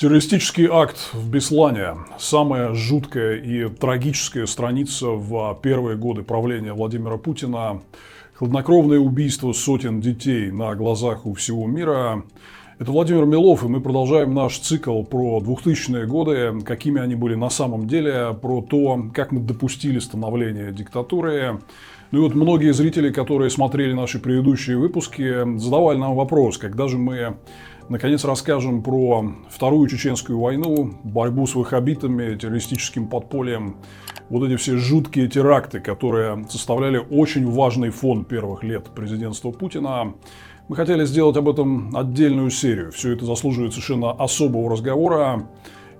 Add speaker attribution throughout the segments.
Speaker 1: Террористический акт в Беслане – самая жуткая и трагическая страница в первые годы правления Владимира Путина. Хладнокровное убийство сотен детей на глазах у всего мира. Это Владимир Милов, и мы продолжаем наш цикл про 2000-е годы, какими они были на самом деле, про то, как мы допустили становление диктатуры. Ну и вот многие зрители, которые смотрели наши предыдущие выпуски, задавали нам вопрос, когда же мы Наконец расскажем про Вторую Чеченскую войну, борьбу с ваххабитами, террористическим подпольем, вот эти все жуткие теракты, которые составляли очень важный фон первых лет президентства Путина. Мы хотели сделать об этом отдельную серию. Все это заслуживает совершенно особого разговора.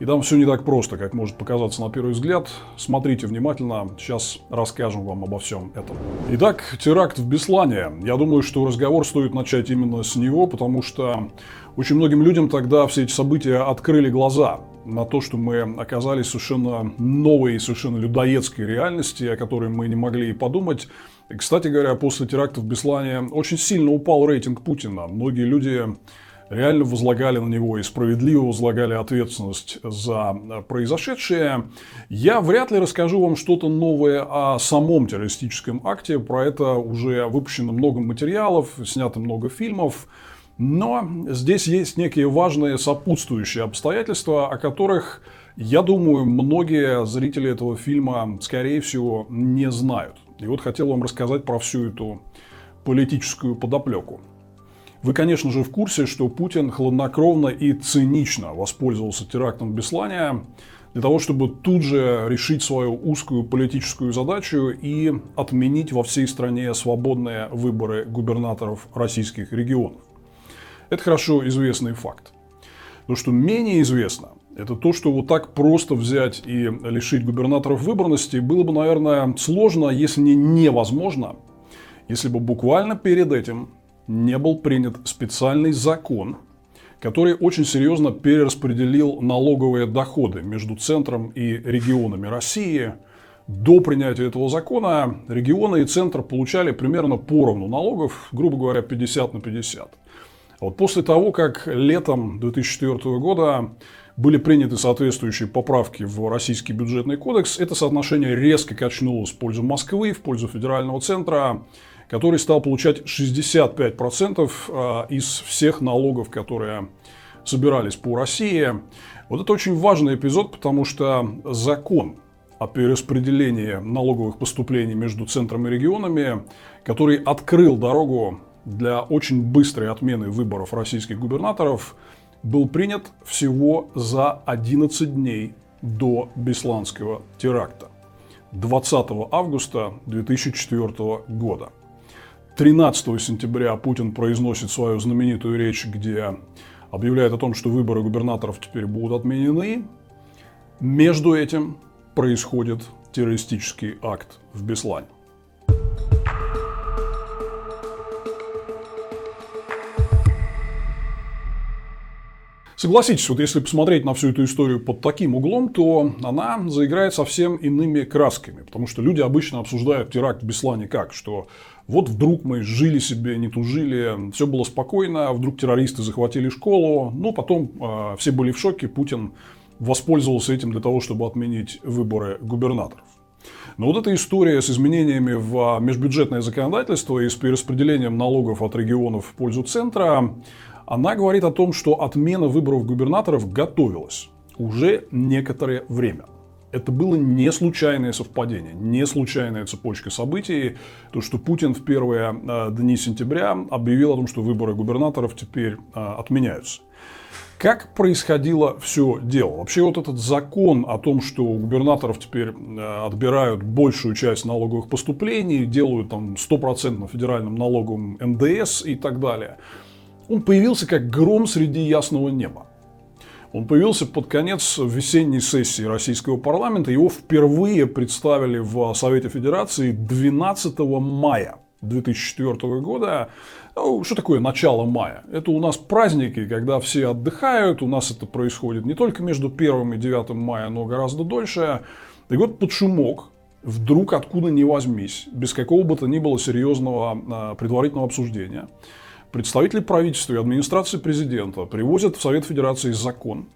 Speaker 1: И там все не так просто, как может показаться на первый взгляд. Смотрите внимательно, сейчас расскажем вам обо всем этом. Итак, теракт в Беслане. Я думаю, что разговор стоит начать именно с него, потому что очень многим людям тогда все эти события открыли глаза на то, что мы оказались в совершенно новой, совершенно людоедской реальности, о которой мы не могли и подумать. И, кстати говоря, после теракта в Беслане очень сильно упал рейтинг Путина. Многие люди реально возлагали на него и справедливо возлагали ответственность за произошедшее. Я вряд ли расскажу вам что-то новое о самом террористическом акте. Про это уже выпущено много материалов, снято много фильмов. Но здесь есть некие важные сопутствующие обстоятельства, о которых, я думаю, многие зрители этого фильма, скорее всего, не знают. И вот хотел вам рассказать про всю эту политическую подоплеку. Вы, конечно же, в курсе, что Путин хладнокровно и цинично воспользовался терактом в Беслане для того, чтобы тут же решить свою узкую политическую задачу и отменить во всей стране свободные выборы губернаторов российских регионов. Это хорошо известный факт. Но что менее известно, это то, что вот так просто взять и лишить губернаторов выборности было бы, наверное, сложно, если не невозможно, если бы буквально перед этим не был принят специальный закон, который очень серьезно перераспределил налоговые доходы между центром и регионами России. До принятия этого закона регионы и центр получали примерно поровну налогов, грубо говоря, 50 на 50. Вот после того, как летом 2004 года были приняты соответствующие поправки в Российский бюджетный кодекс, это соотношение резко качнулось в пользу Москвы, в пользу федерального центра который стал получать 65% а, из всех налогов, которые собирались по России. Вот это очень важный эпизод, потому что закон о перераспределении налоговых поступлений между центром и регионами, который открыл дорогу для очень быстрой отмены выборов российских губернаторов, был принят всего за 11 дней до Бесланского теракта 20 августа 2004 года. 13 сентября Путин произносит свою знаменитую речь, где объявляет о том, что выборы губернаторов теперь будут отменены. Между этим происходит террористический акт в Беслане. Согласитесь, вот если посмотреть на всю эту историю под таким углом, то она заиграет совсем иными красками. Потому что люди обычно обсуждают теракт в Беслане как? Что вот вдруг мы жили себе, не тужили, все было спокойно, вдруг террористы захватили школу, ну потом э, все были в шоке, Путин воспользовался этим для того, чтобы отменить выборы губернаторов. Но вот эта история с изменениями в межбюджетное законодательство и с перераспределением налогов от регионов в пользу центра, она говорит о том, что отмена выборов губернаторов готовилась уже некоторое время. Это было не случайное совпадение, не случайная цепочка событий. То, что Путин в первые э, дни сентября объявил о том, что выборы губернаторов теперь э, отменяются. Как происходило все дело? Вообще вот этот закон о том, что у губернаторов теперь э, отбирают большую часть налоговых поступлений, делают там стопроцентно федеральным налогом НДС и так далее – он появился как гром среди ясного неба. Он появился под конец весенней сессии российского парламента. Его впервые представили в Совете Федерации 12 мая 2004 года. Ну, что такое начало мая? Это у нас праздники, когда все отдыхают. У нас это происходит не только между 1 и 9 мая, но гораздо дольше. И вот под шумок вдруг откуда ни возьмись, без какого бы то ни было серьезного а, предварительного обсуждения, представители правительства и администрации президента привозят в Совет Федерации закон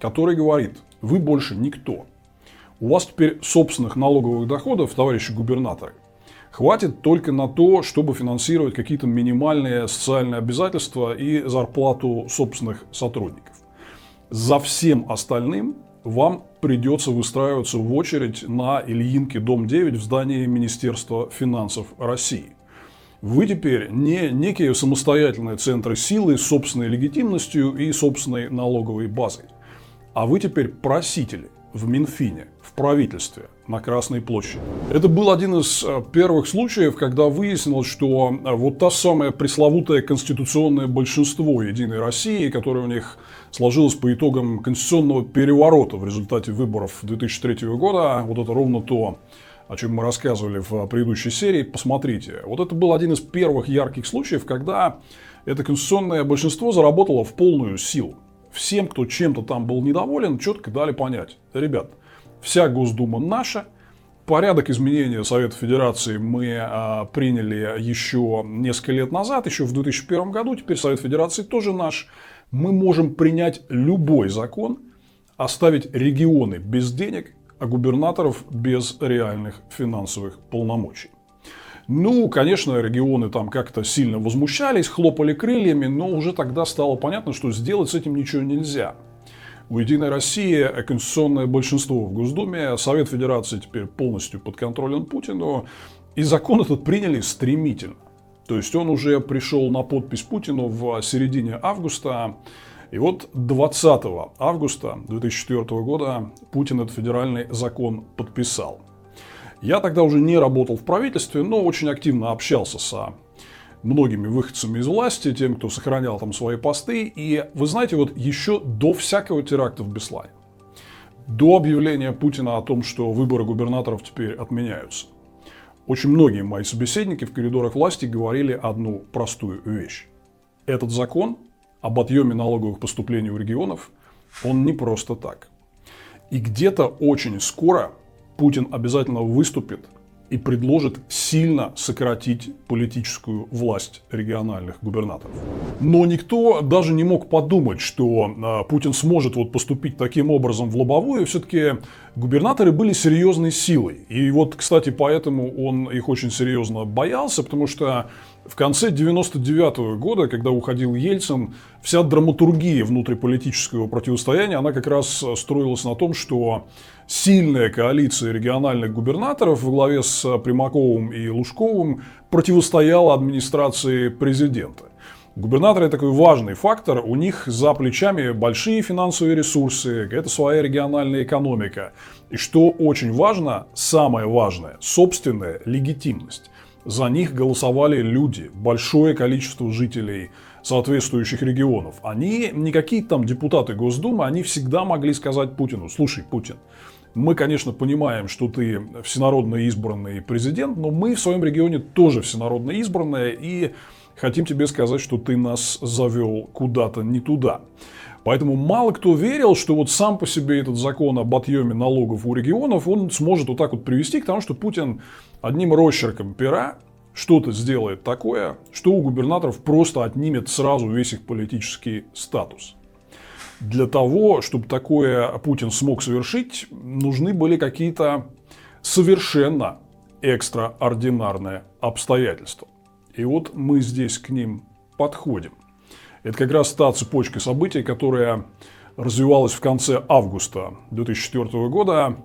Speaker 1: который говорит, вы больше никто. У вас теперь собственных налоговых доходов, товарищи губернаторы, хватит только на то, чтобы финансировать какие-то минимальные социальные обязательства и зарплату собственных сотрудников. За всем остальным вам придется выстраиваться в очередь на Ильинке, дом 9 в здании Министерства финансов России. Вы теперь не некие самостоятельные центры силы с собственной легитимностью и собственной налоговой базой, а вы теперь просители в Минфине, в правительстве, на Красной площади. Это был один из э, первых случаев, когда выяснилось, что э, вот та самая пресловутая конституционное большинство Единой России, которое у них сложилось по итогам конституционного переворота в результате выборов 2003 года, вот это ровно то, о чем мы рассказывали в предыдущей серии, посмотрите. Вот это был один из первых ярких случаев, когда это конституционное большинство заработало в полную силу. Всем, кто чем-то там был недоволен, четко дали понять. Ребят, вся Госдума наша, порядок изменения Совета Федерации мы а, приняли еще несколько лет назад, еще в 2001 году, теперь Совет Федерации тоже наш. Мы можем принять любой закон, оставить регионы без денег а губернаторов без реальных финансовых полномочий. Ну, конечно, регионы там как-то сильно возмущались, хлопали крыльями, но уже тогда стало понятно, что сделать с этим ничего нельзя. У «Единой России» конституционное большинство в Госдуме, Совет Федерации теперь полностью подконтролен Путину, и закон этот приняли стремительно. То есть он уже пришел на подпись Путину в середине августа, и вот 20 августа 2004 года Путин этот федеральный закон подписал. Я тогда уже не работал в правительстве, но очень активно общался со многими выходцами из власти, тем, кто сохранял там свои посты. И вы знаете, вот еще до всякого теракта в Беслане, до объявления Путина о том, что выборы губернаторов теперь отменяются, очень многие мои собеседники в коридорах власти говорили одну простую вещь. Этот закон об отъеме налоговых поступлений у регионов, он не просто так. И где-то очень скоро Путин обязательно выступит и предложит сильно сократить политическую власть региональных губернаторов. Но никто даже не мог подумать, что а, Путин сможет вот поступить таким образом в лобовую. Все-таки губернаторы были серьезной силой. И вот, кстати, поэтому он их очень серьезно боялся, потому что в конце 99 года, когда уходил Ельцин, вся драматургия внутриполитического противостояния, она как раз строилась на том, что сильная коалиция региональных губернаторов во главе с Примаковым и Лужковым противостояла администрации президента. Губернаторы такой важный фактор, у них за плечами большие финансовые ресурсы, это своя региональная экономика. И что очень важно, самое важное, собственная легитимность. За них голосовали люди, большое количество жителей соответствующих регионов. Они не какие-то там депутаты Госдумы, они всегда могли сказать Путину, слушай, Путин, мы, конечно, понимаем, что ты всенародно избранный президент, но мы в своем регионе тоже всенародно избранные и хотим тебе сказать, что ты нас завел куда-то не туда. Поэтому мало кто верил, что вот сам по себе этот закон об отъеме налогов у регионов, он сможет вот так вот привести к тому, что Путин одним росчерком пера что-то сделает такое, что у губернаторов просто отнимет сразу весь их политический статус. Для того, чтобы такое Путин смог совершить, нужны были какие-то совершенно экстраординарные обстоятельства. И вот мы здесь к ним подходим. Это как раз та цепочка событий, которая развивалась в конце августа 2004 года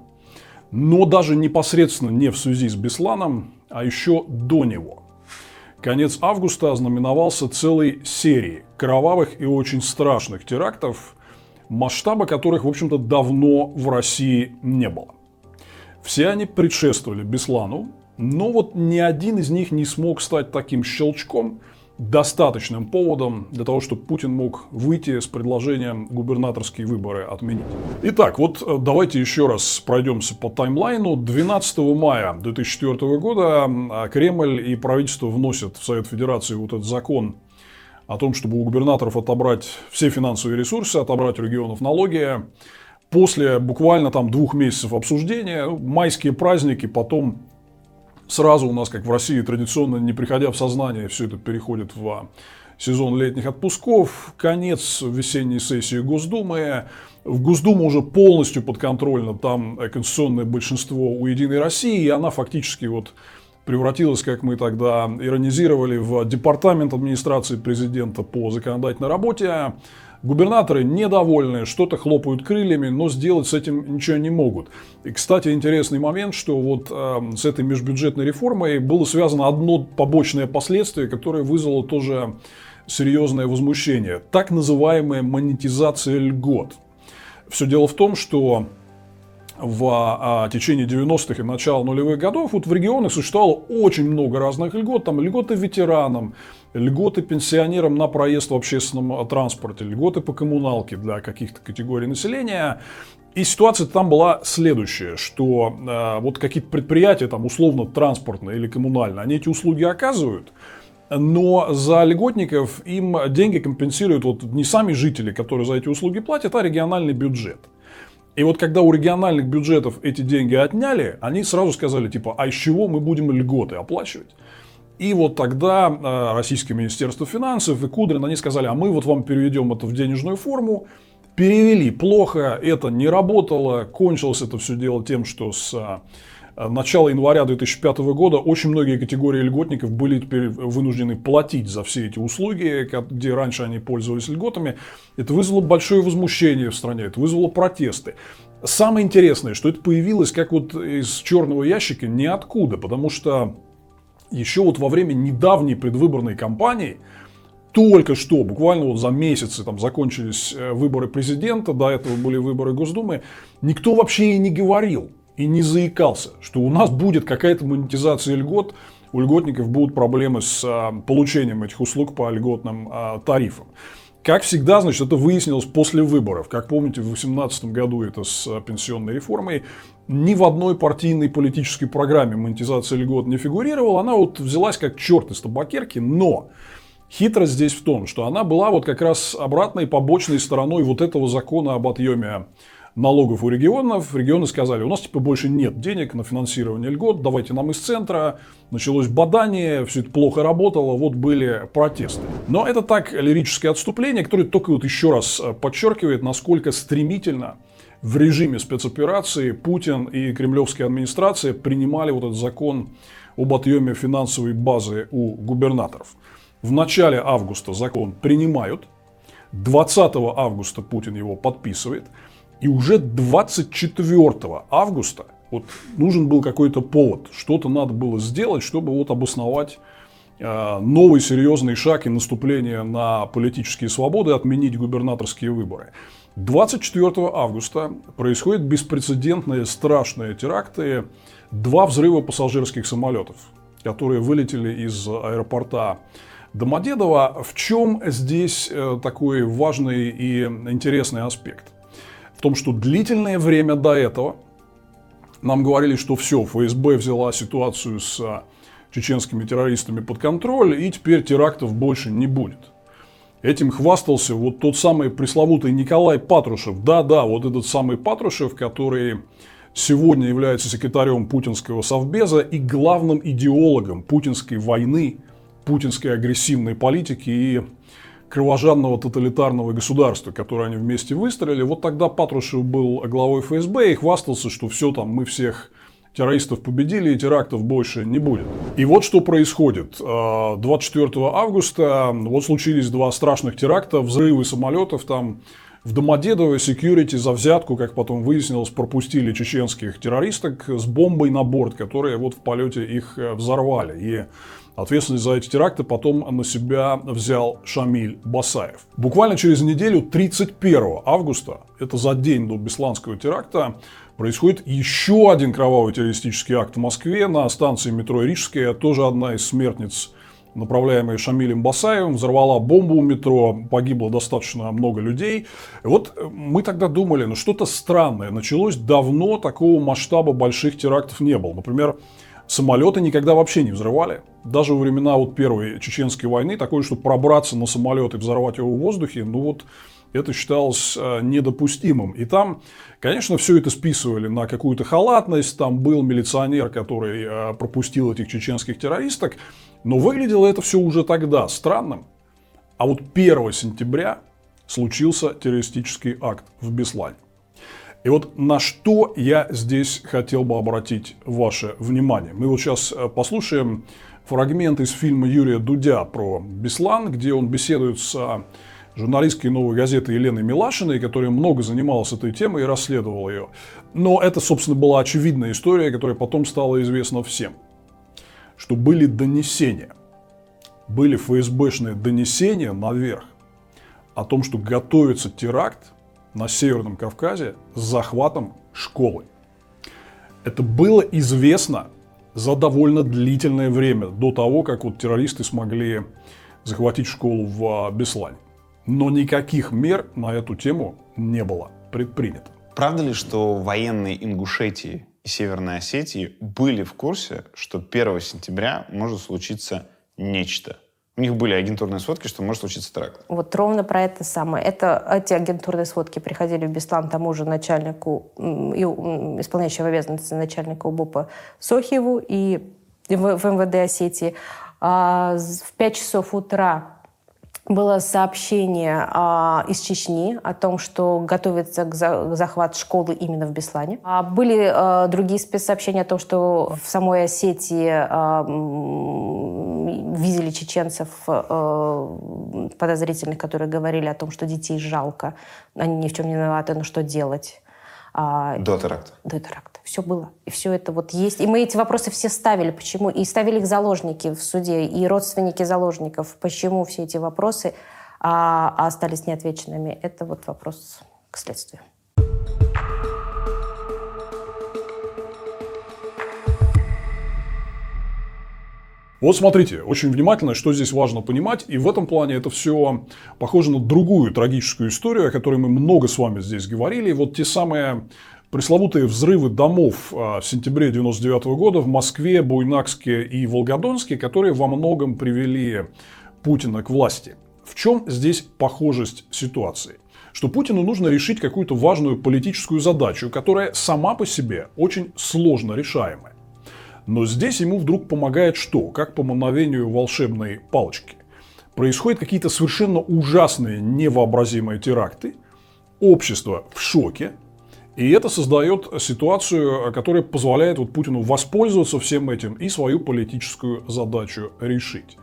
Speaker 1: но даже непосредственно не в связи с Бесланом, а еще до него. Конец августа ознаменовался целой серией кровавых и очень страшных терактов, масштаба которых, в общем-то, давно в России не было. Все они предшествовали Беслану, но вот ни один из них не смог стать таким щелчком – достаточным поводом для того, чтобы Путин мог выйти с предложением губернаторские выборы отменить. Итак, вот э, давайте еще раз пройдемся по таймлайну. 12 мая 2004 года а, Кремль и правительство вносят в Совет Федерации вот этот закон о том, чтобы у губернаторов отобрать все финансовые ресурсы, отобрать у регионов налоги. После буквально там двух месяцев обсуждения, майские праздники, потом сразу у нас, как в России, традиционно, не приходя в сознание, все это переходит в сезон летних отпусков, конец весенней сессии Госдумы. В Госдуму уже полностью подконтрольно там конституционное большинство у Единой России, и она фактически вот превратилась, как мы тогда иронизировали, в департамент администрации президента по законодательной работе. Губернаторы недовольны, что-то хлопают крыльями, но сделать с этим ничего не могут. И, кстати, интересный момент, что вот э, с этой межбюджетной реформой было связано одно побочное последствие, которое вызвало тоже серьезное возмущение. Так называемая монетизация льгот. Все дело в том, что в а, течение 90-х и начала нулевых годов вот в регионах существовало очень много разных льгот. Там льготы ветеранам, льготы пенсионерам на проезд в общественном транспорте, льготы по коммуналке для каких-то категорий населения. И ситуация там была следующая, что э, вот какие-то предприятия, там условно транспортные или коммунальные, они эти услуги оказывают, но за льготников им деньги компенсируют вот не сами жители, которые за эти услуги платят, а региональный бюджет. И вот когда у региональных бюджетов эти деньги отняли, они сразу сказали, типа, а из чего мы будем льготы оплачивать? И вот тогда э, Российское Министерство финансов и Кудрин, они сказали, а мы вот вам переведем это в денежную форму, перевели плохо, это не работало, кончилось это все дело тем, что с Э, начала января 2005 года очень многие категории льготников были теперь вынуждены платить за все эти услуги, где раньше они пользовались льготами. Это вызвало большое возмущение в стране, это вызвало протесты. Самое интересное, что это появилось как вот из черного ящика ниоткуда, потому что еще вот во время недавней предвыборной кампании только что, буквально вот за месяцы там закончились э, выборы президента, до этого были выборы Госдумы, никто вообще и не говорил и не заикался, что у нас будет какая-то монетизация льгот, у льготников будут проблемы с а, получением этих услуг по льготным а, тарифам. Как всегда, значит, это выяснилось после выборов. Как помните, в 2018 году это с пенсионной реформой. Ни в одной партийной политической программе монетизация льгот не фигурировала. Она вот взялась как черт из табакерки, но хитрость здесь в том, что она была вот как раз обратной побочной стороной вот этого закона об отъеме налогов у регионов, регионы сказали, у нас типа больше нет денег на финансирование льгот, давайте нам из центра. Началось бадание, все это плохо работало, вот были протесты. Но это так лирическое отступление, которое только вот еще раз э, подчеркивает, насколько стремительно в режиме спецоперации Путин и кремлевская администрация принимали вот этот закон об отъеме финансовой базы у губернаторов. В начале августа закон принимают, 20 августа Путин его подписывает – и уже 24 августа вот нужен был какой-то повод, что-то надо было сделать, чтобы вот обосновать новый серьезный шаг и наступление на политические свободы, отменить губернаторские выборы. 24 августа происходят беспрецедентные страшные теракты, два взрыва пассажирских самолетов, которые вылетели из аэропорта Домодедово. В чем здесь э, такой важный и интересный аспект? том, что длительное время до этого нам говорили, что все, ФСБ взяла ситуацию с чеченскими террористами под контроль, и теперь терактов больше не будет. Этим хвастался вот тот самый пресловутый Николай Патрушев. Да-да, вот этот самый Патрушев, который сегодня является секретарем путинского совбеза и главным идеологом путинской войны, путинской агрессивной политики и кровожадного тоталитарного государства, которое они вместе выстроили. Вот тогда Патрушев был главой ФСБ и хвастался, что все там, мы всех террористов победили и терактов больше не будет. И вот что происходит. 24 а, августа вот случились два страшных теракта, взрывы самолетов там, в Домодедово security за взятку, как потом выяснилось, пропустили чеченских террористок с бомбой на борт, которые вот в полете их э, взорвали. И Ответственность за эти теракты потом на себя взял Шамиль Басаев. Буквально через неделю, 31 августа, это за день до Бесланского теракта, происходит еще один кровавый террористический акт в Москве на станции метро Рижская. Тоже одна из смертниц, направляемая Шамилем Басаевым, взорвала бомбу у метро, погибло достаточно много людей. И вот мы тогда думали, ну что-то странное. Началось давно, такого масштаба больших терактов не было. Например, Самолеты никогда вообще не взрывали. Даже во времена вот первой чеченской войны такое, что пробраться на самолет и взорвать его в воздухе, ну вот это считалось э, недопустимым. И там, конечно, все это списывали на какую-то халатность. Там был милиционер, который э, пропустил этих чеченских террористок. Но выглядело это все уже тогда странным. А вот 1 сентября случился террористический акт в Беслане. И вот на что я здесь хотел бы обратить ваше внимание. Мы вот сейчас э, послушаем фрагмент из фильма Юрия Дудя про Беслан, где он беседует с журналисткой «Новой газеты» Еленой Милашиной, которая много занималась этой темой и расследовала ее. Но это, собственно, была очевидная история, которая потом стала известна всем. Что были донесения, были ФСБшные донесения наверх о том, что готовится теракт на Северном Кавказе с захватом школы. Это было известно за довольно длительное время, до того, как вот террористы смогли захватить школу в Беслане. Но никаких мер на эту тему не было предпринято.
Speaker 2: Правда ли, что военные Ингушетии и Северной Осетии были в курсе, что 1 сентября может случиться нечто? У них были агентурные сводки, что может случиться теракт.
Speaker 3: Вот ровно про это самое. Это, эти агентурные сводки приходили в Беслан тому же начальнику, и, исполняющего обязанности начальника УБОПа Сохиеву и в, в МВД Осетии. А в 5 часов утра было сообщение а, из Чечни о том, что готовится к, за, к захват школы именно в Беслане. А были а, другие спецсообщения о том, что в самой Осетии а, видели чеченцев а, подозрительных, которые говорили о том, что детей жалко, они ни в чем не виноваты, но что делать.
Speaker 2: А, до теракта.
Speaker 3: До теракта. Все было. И все это вот есть. И мы эти вопросы все ставили. Почему? И ставили их заложники в суде, и родственники заложников. Почему все эти вопросы а, остались неотвеченными? Это вот вопрос к следствию.
Speaker 1: Вот смотрите, очень внимательно, что здесь важно понимать. И в этом плане это все похоже на другую трагическую историю, о которой мы много с вами здесь говорили. Вот те самые пресловутые взрывы домов а, в сентябре 99 года в Москве, Буйнакске и Волгодонске, которые во многом привели Путина к власти. В чем здесь похожесть ситуации? Что Путину нужно решить какую-то важную политическую задачу, которая сама по себе очень сложно решаемая. Но здесь ему вдруг помогает что? Как по мановению волшебной палочки. Происходят какие-то совершенно ужасные, невообразимые теракты. Общество в шоке. И это создает ситуацию, которая позволяет вот Путину воспользоваться всем этим и свою политическую задачу решить.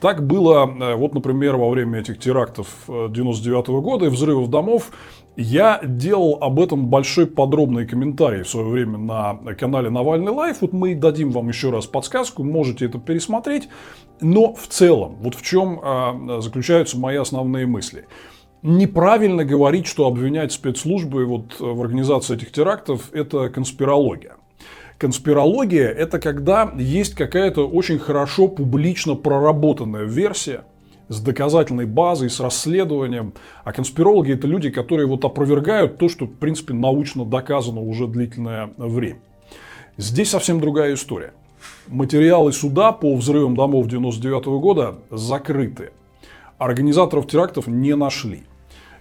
Speaker 1: Так было, э, вот, например, во время этих терактов 99 э, года и взрывов домов, я делал об этом большой подробный комментарий в свое время на канале Навальный Live. Вот мы дадим вам еще раз подсказку, можете это пересмотреть. Но в целом, вот в чем а, заключаются мои основные мысли. Неправильно говорить, что обвинять спецслужбы вот в организации этих терактов – это конспирология. Конспирология – это когда есть какая-то очень хорошо публично проработанная версия – с доказательной базой, с расследованием. А конспирологи это люди, которые вот опровергают то, что, в принципе, научно доказано уже длительное время. Здесь совсем другая история. Материалы суда по взрывам домов 99 года закрыты. Организаторов терактов не нашли.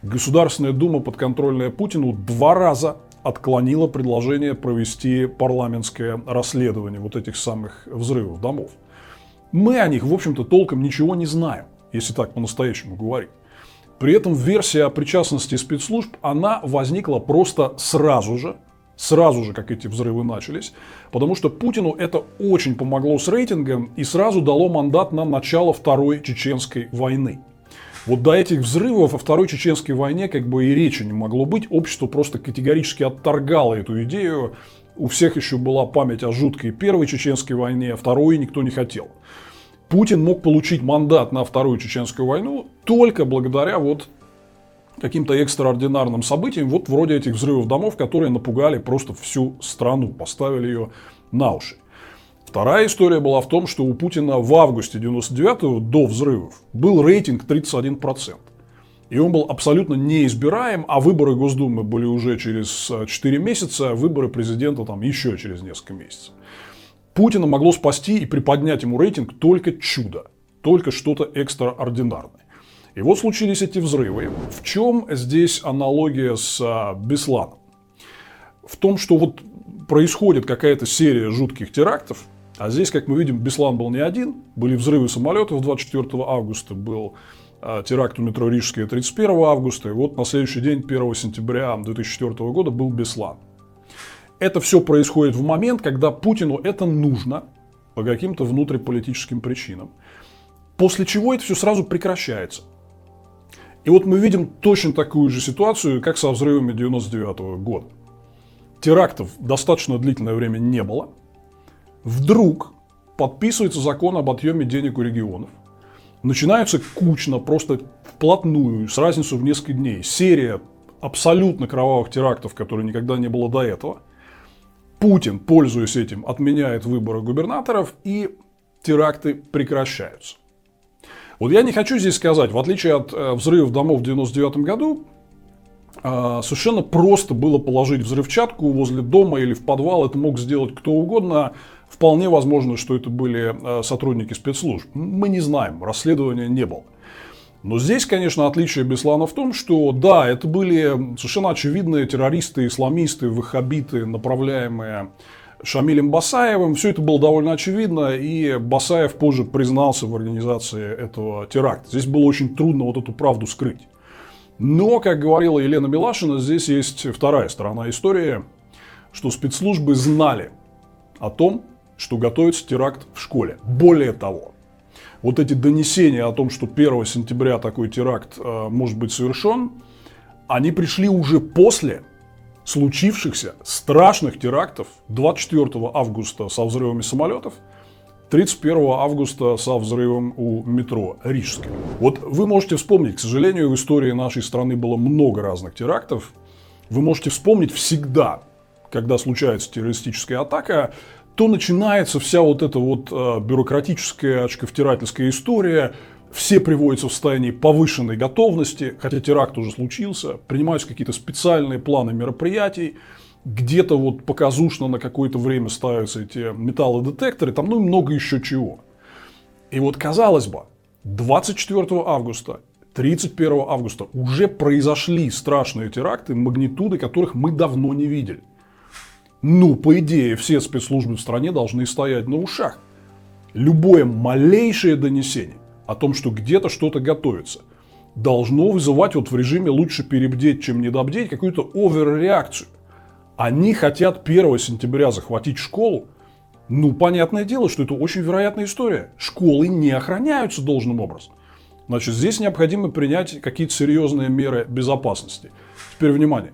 Speaker 1: Государственная дума, подконтрольная Путину, два раза отклонила предложение провести парламентское расследование вот этих самых взрывов домов. Мы о них, в общем-то, толком ничего не знаем если так по-настоящему говорить. При этом версия о причастности спецслужб, она возникла просто сразу же, сразу же, как эти взрывы начались, потому что Путину это очень помогло с рейтингом и сразу дало мандат на начало Второй Чеченской войны. Вот до этих взрывов во Второй Чеченской войне как бы и речи не могло быть. Общество просто категорически отторгало эту идею. У всех еще была память о жуткой Первой Чеченской войне, а Второй никто не хотел. Путин мог получить мандат на Вторую Чеченскую войну только благодаря вот каким-то экстраординарным событиям, вот вроде этих взрывов домов, которые напугали просто всю страну, поставили ее на уши. Вторая история была в том, что у Путина в августе 99-го, до взрывов, был рейтинг 31%. И он был абсолютно неизбираем, а выборы Госдумы были уже через 4 месяца, а выборы президента там еще через несколько месяцев. Путина могло спасти и приподнять ему рейтинг только чудо, только что-то экстраординарное. И вот случились эти взрывы. В чем здесь аналогия с а, Бесланом? В том, что вот происходит какая-то серия жутких терактов, а здесь, как мы видим, Беслан был не один, были взрывы самолетов 24 августа, был а, теракт у метро Рижское 31 августа, и вот на следующий день, 1 сентября 2004 года, был Беслан. Это все происходит в момент, когда Путину это нужно по каким-то внутриполитическим причинам. После чего это все сразу прекращается. И вот мы видим точно такую же ситуацию, как со взрывами 99 года. Терактов достаточно длительное время не было. Вдруг подписывается закон об отъеме денег у регионов. Начинается кучно, просто вплотную, с разницей в несколько дней. Серия абсолютно кровавых терактов, которые никогда не было до этого. Путин, пользуясь этим, отменяет выборы губернаторов, и теракты прекращаются. Вот я не хочу здесь сказать, в отличие от э, взрывов домов в 99 году, э, совершенно просто было положить взрывчатку возле дома или в подвал. Это мог сделать кто угодно. Вполне возможно, что это были э, сотрудники спецслужб. Мы не знаем, расследования не было. Но здесь, конечно, отличие Беслана в том, что да, это были совершенно очевидные террористы, исламисты, ваххабиты, направляемые Шамилем Басаевым. Все это было довольно очевидно, и Басаев позже признался в организации этого теракта. Здесь было очень трудно вот эту правду скрыть. Но, как говорила Елена Милашина, здесь есть вторая сторона истории, что спецслужбы знали о том, что готовится теракт в школе. Более того, вот эти донесения о том, что 1 сентября такой теракт э, может быть совершен, они пришли уже после случившихся страшных терактов 24 августа со взрывами самолетов, 31 августа со взрывом у метро Рижское. Вот вы можете вспомнить, к сожалению, в истории нашей страны было много разных терактов. Вы можете вспомнить всегда, когда случается террористическая атака, то начинается вся вот эта вот э, бюрократическая очковтирательская история, все приводятся в состояние повышенной готовности, хотя теракт уже случился, принимаются какие-то специальные планы мероприятий, где-то вот показушно на какое-то время ставятся эти металлодетекторы, там ну и много еще чего. И вот казалось бы, 24 августа 31 августа уже произошли страшные теракты, магнитуды которых мы давно не видели. Ну, по идее, все спецслужбы в стране должны стоять на ушах. Любое малейшее донесение о том, что где-то что-то готовится, должно вызывать вот в режиме лучше перебдеть, чем недобдеть, какую-то оверреакцию. Они хотят 1 сентября захватить школу. Ну, понятное дело, что это очень вероятная история. Школы не охраняются должным образом. Значит, здесь необходимо принять какие-то серьезные меры безопасности. Теперь внимание.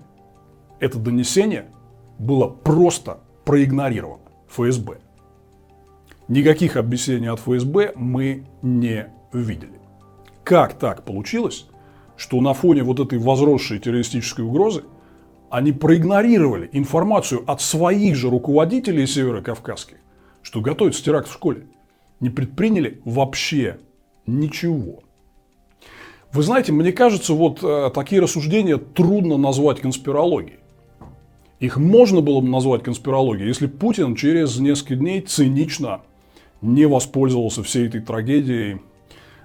Speaker 1: Это донесение было просто проигнорировано ФСБ. Никаких объяснений от ФСБ мы не видели. Как так получилось, что на фоне вот этой возросшей террористической угрозы они проигнорировали информацию от своих же руководителей северокавказских, что готовится теракт в школе. Не предприняли вообще ничего. Вы знаете, мне кажется, вот э, такие рассуждения трудно назвать конспирологией. Их можно было бы назвать конспирологией, если Путин через несколько дней цинично не воспользовался всей этой трагедией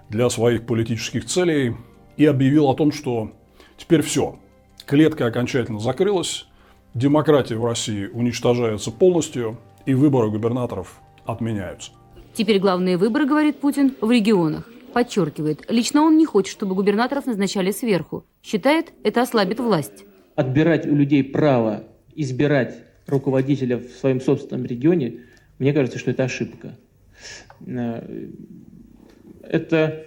Speaker 1: для своих политических целей и объявил о том, что теперь все, клетка окончательно закрылась, демократия в России уничтожается полностью и выборы губернаторов отменяются.
Speaker 4: Теперь главные выборы, говорит Путин, в регионах. Подчеркивает, лично он не хочет, чтобы губернаторов назначали сверху. Считает, это ослабит власть.
Speaker 5: Отбирать у людей право избирать руководителя в своем собственном регионе, мне кажется, что это ошибка. Э, это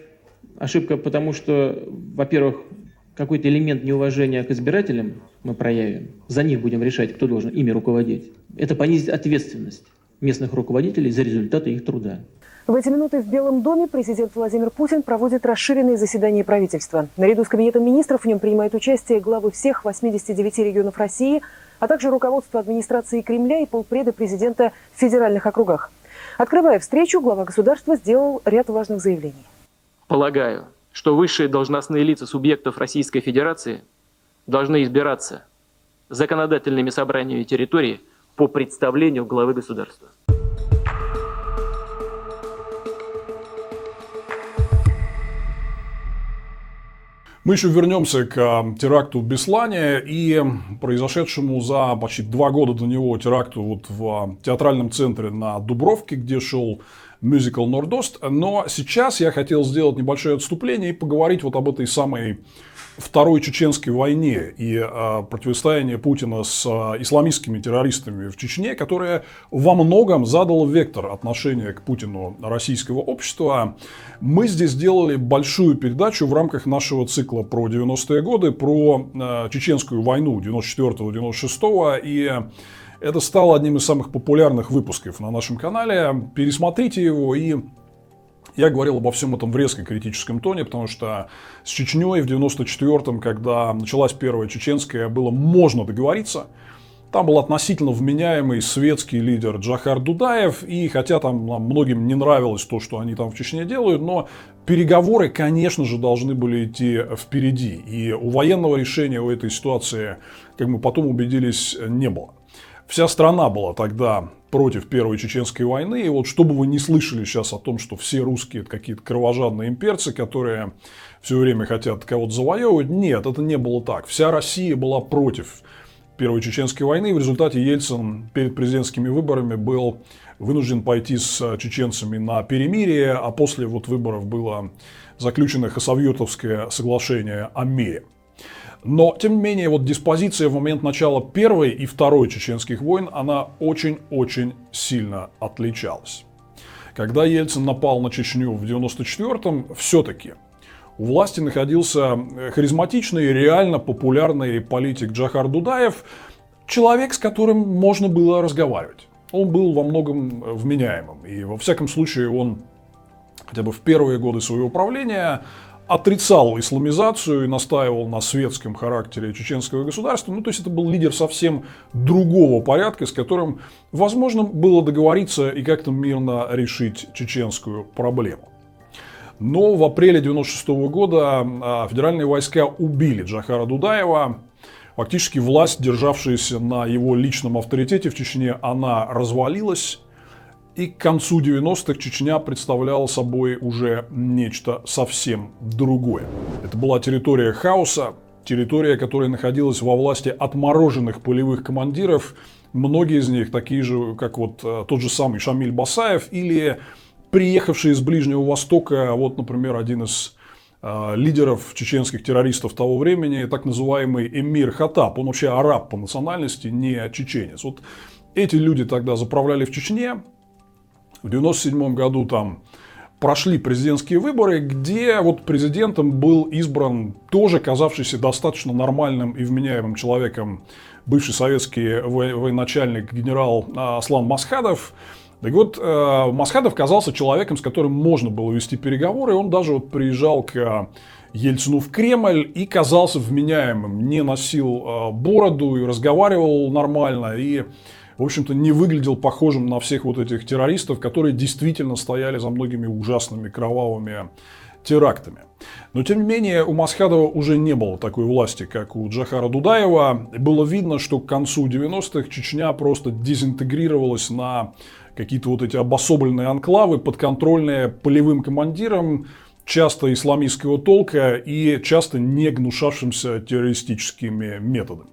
Speaker 5: ошибка, потому что, во-первых, какой-то элемент неуважения к избирателям мы проявим. За них будем решать, кто должен ими руководить. Это понизит ответственность местных руководителей за результаты их труда.
Speaker 6: В эти минуты в Белом доме президент Владимир Путин проводит расширенные заседания правительства. Наряду с Кабинетом министров в нем принимают участие главы всех 89 регионов России, а также руководство администрации Кремля и полпреда президента в федеральных округах. Открывая встречу, глава государства сделал ряд важных заявлений.
Speaker 5: Полагаю, что высшие должностные лица субъектов Российской Федерации должны избираться законодательными собраниями территории по представлению главы государства.
Speaker 1: Мы еще вернемся к а, теракту в Беслане и произошедшему за почти два года до него теракту вот в а, театральном центре на Дубровке, где шел мюзикл «Нордост». Но сейчас я хотел сделать небольшое отступление и поговорить вот об этой самой Второй Чеченской войне и э, противостояние Путина с э, исламистскими террористами в Чечне, которое во многом задало вектор отношения к Путину российского общества, мы здесь сделали большую передачу в рамках нашего цикла про 90-е годы, про э, Чеченскую войну 94-96 и это стало одним из самых популярных выпусков на нашем канале. Пересмотрите его и я говорил обо всем этом в резко критическом тоне, потому что с Чечней в 94-м, когда началась первая чеченская, было можно договориться. Там был относительно вменяемый светский лидер Джахар Дудаев, и хотя там многим не нравилось то, что они там в Чечне делают, но переговоры, конечно же, должны были идти впереди. И у военного решения у этой ситуации, как мы потом убедились, не было. Вся страна была тогда против Первой Чеченской войны. И вот чтобы вы не слышали сейчас о том, что все русские это какие-то кровожадные имперцы, которые все время хотят кого-то завоевывать, нет, это не было так. Вся Россия была против Первой Чеченской войны. И в результате Ельцин перед президентскими выборами был вынужден пойти с чеченцами на перемирие, а после вот выборов было заключено Хасавюртовское соглашение о мире. Но, тем не менее, вот диспозиция в момент начала Первой и Второй чеченских войн, она очень-очень сильно отличалась. Когда Ельцин напал на Чечню в 94-м, все-таки у власти находился харизматичный, реально популярный политик Джахар Дудаев, человек, с которым можно было разговаривать. Он был во многом вменяемым. И во всяком случае он хотя бы в первые годы своего правления отрицал исламизацию и настаивал на светском характере чеченского государства. Ну, то есть это был лидер совсем другого порядка, с которым возможно было договориться и как-то мирно решить чеченскую проблему. Но в апреле 1996 года а, федеральные войска убили Джахара Дудаева. Фактически власть, державшаяся на его личном авторитете в Чечне, она развалилась. И к концу 90-х Чечня представляла собой уже нечто совсем другое. Это была территория хаоса, территория, которая находилась во власти отмороженных полевых командиров. Многие из них такие же, как вот э, тот же самый Шамиль Басаев или приехавшие из Ближнего Востока, вот, например, один из э, лидеров чеченских террористов того времени, так называемый Эмир Хатаб. Он вообще араб по национальности, не чеченец. Вот эти люди тогда заправляли в Чечне, в 1997 году там прошли президентские выборы, где вот президентом был избран тоже казавшийся достаточно нормальным и вменяемым человеком бывший советский военачальник генерал а, Аслан Масхадов. Так вот, э, Масхадов казался человеком, с которым можно было вести переговоры. Он даже вот приезжал к Ельцину в Кремль и казался вменяемым. Не носил э, бороду и разговаривал нормально. И в общем-то, не выглядел похожим на всех вот этих террористов, которые действительно стояли за многими ужасными кровавыми терактами. Но, тем не менее, у Масхадова уже не было такой власти, как у Джахара Дудаева. Было видно, что к концу 90-х Чечня просто дезинтегрировалась на какие-то вот эти обособленные анклавы, подконтрольные полевым командирам, часто исламистского толка и часто не гнушавшимся террористическими методами.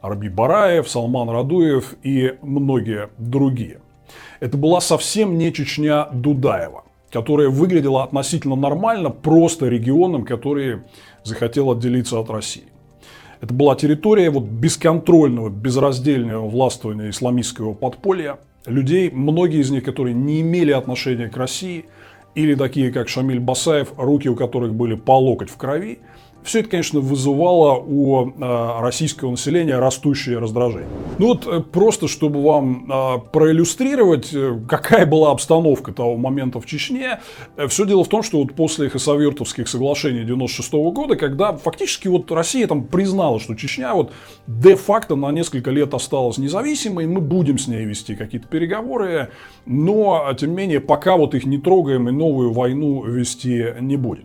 Speaker 1: Арби Бараев, Салман Радуев и многие другие. Это была совсем не Чечня Дудаева, которая выглядела относительно нормально, просто регионом, который захотел отделиться от России. Это была территория вот бесконтрольного, безраздельного властвования исламистского подполья, людей, многие из них, которые не имели отношения к России, или такие, как Шамиль Басаев, руки у которых были по локоть в крови, все это, конечно, вызывало у э, российского населения растущее раздражение. Ну вот э, просто, чтобы вам э, проиллюстрировать, какая была обстановка того момента в Чечне, все дело в том, что вот после Хасавюртовских соглашений 96 года, когда фактически вот Россия там признала, что Чечня вот де-факто на несколько лет осталась независимой, мы будем с ней вести какие-то переговоры, но, тем не менее, пока вот их не трогаем и новую войну вести не будем.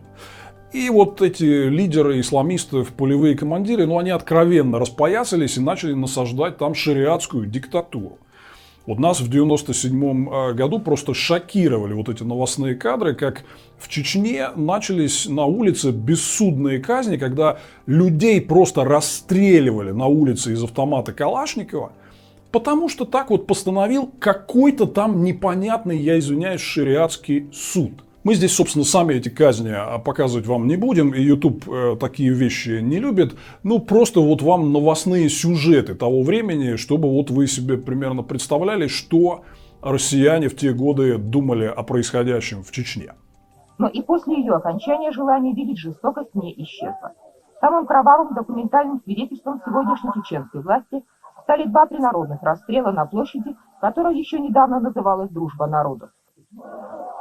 Speaker 1: И вот эти лидеры исламистов, полевые командиры, ну, они откровенно распоясались и начали насаждать там шариатскую диктатуру. Вот нас в 97 э, году просто шокировали вот эти новостные кадры, как в Чечне начались на улице бессудные казни, когда людей просто расстреливали на улице из автомата Калашникова Потому что так вот постановил какой-то там непонятный, я извиняюсь, шариатский суд. Мы здесь, собственно, сами эти казни а, показывать вам не будем, и YouTube э, такие вещи не любит. Ну, просто вот вам новостные сюжеты того времени, чтобы вот вы себе примерно представляли, что россияне в те годы думали о происходящем в Чечне.
Speaker 7: Но и после ее окончания желание видеть жестокость не исчезло. Самым кровавым документальным свидетельством сегодняшней чеченской власти стали два принародных расстрела на площади, которая еще недавно называлась «Дружба народов».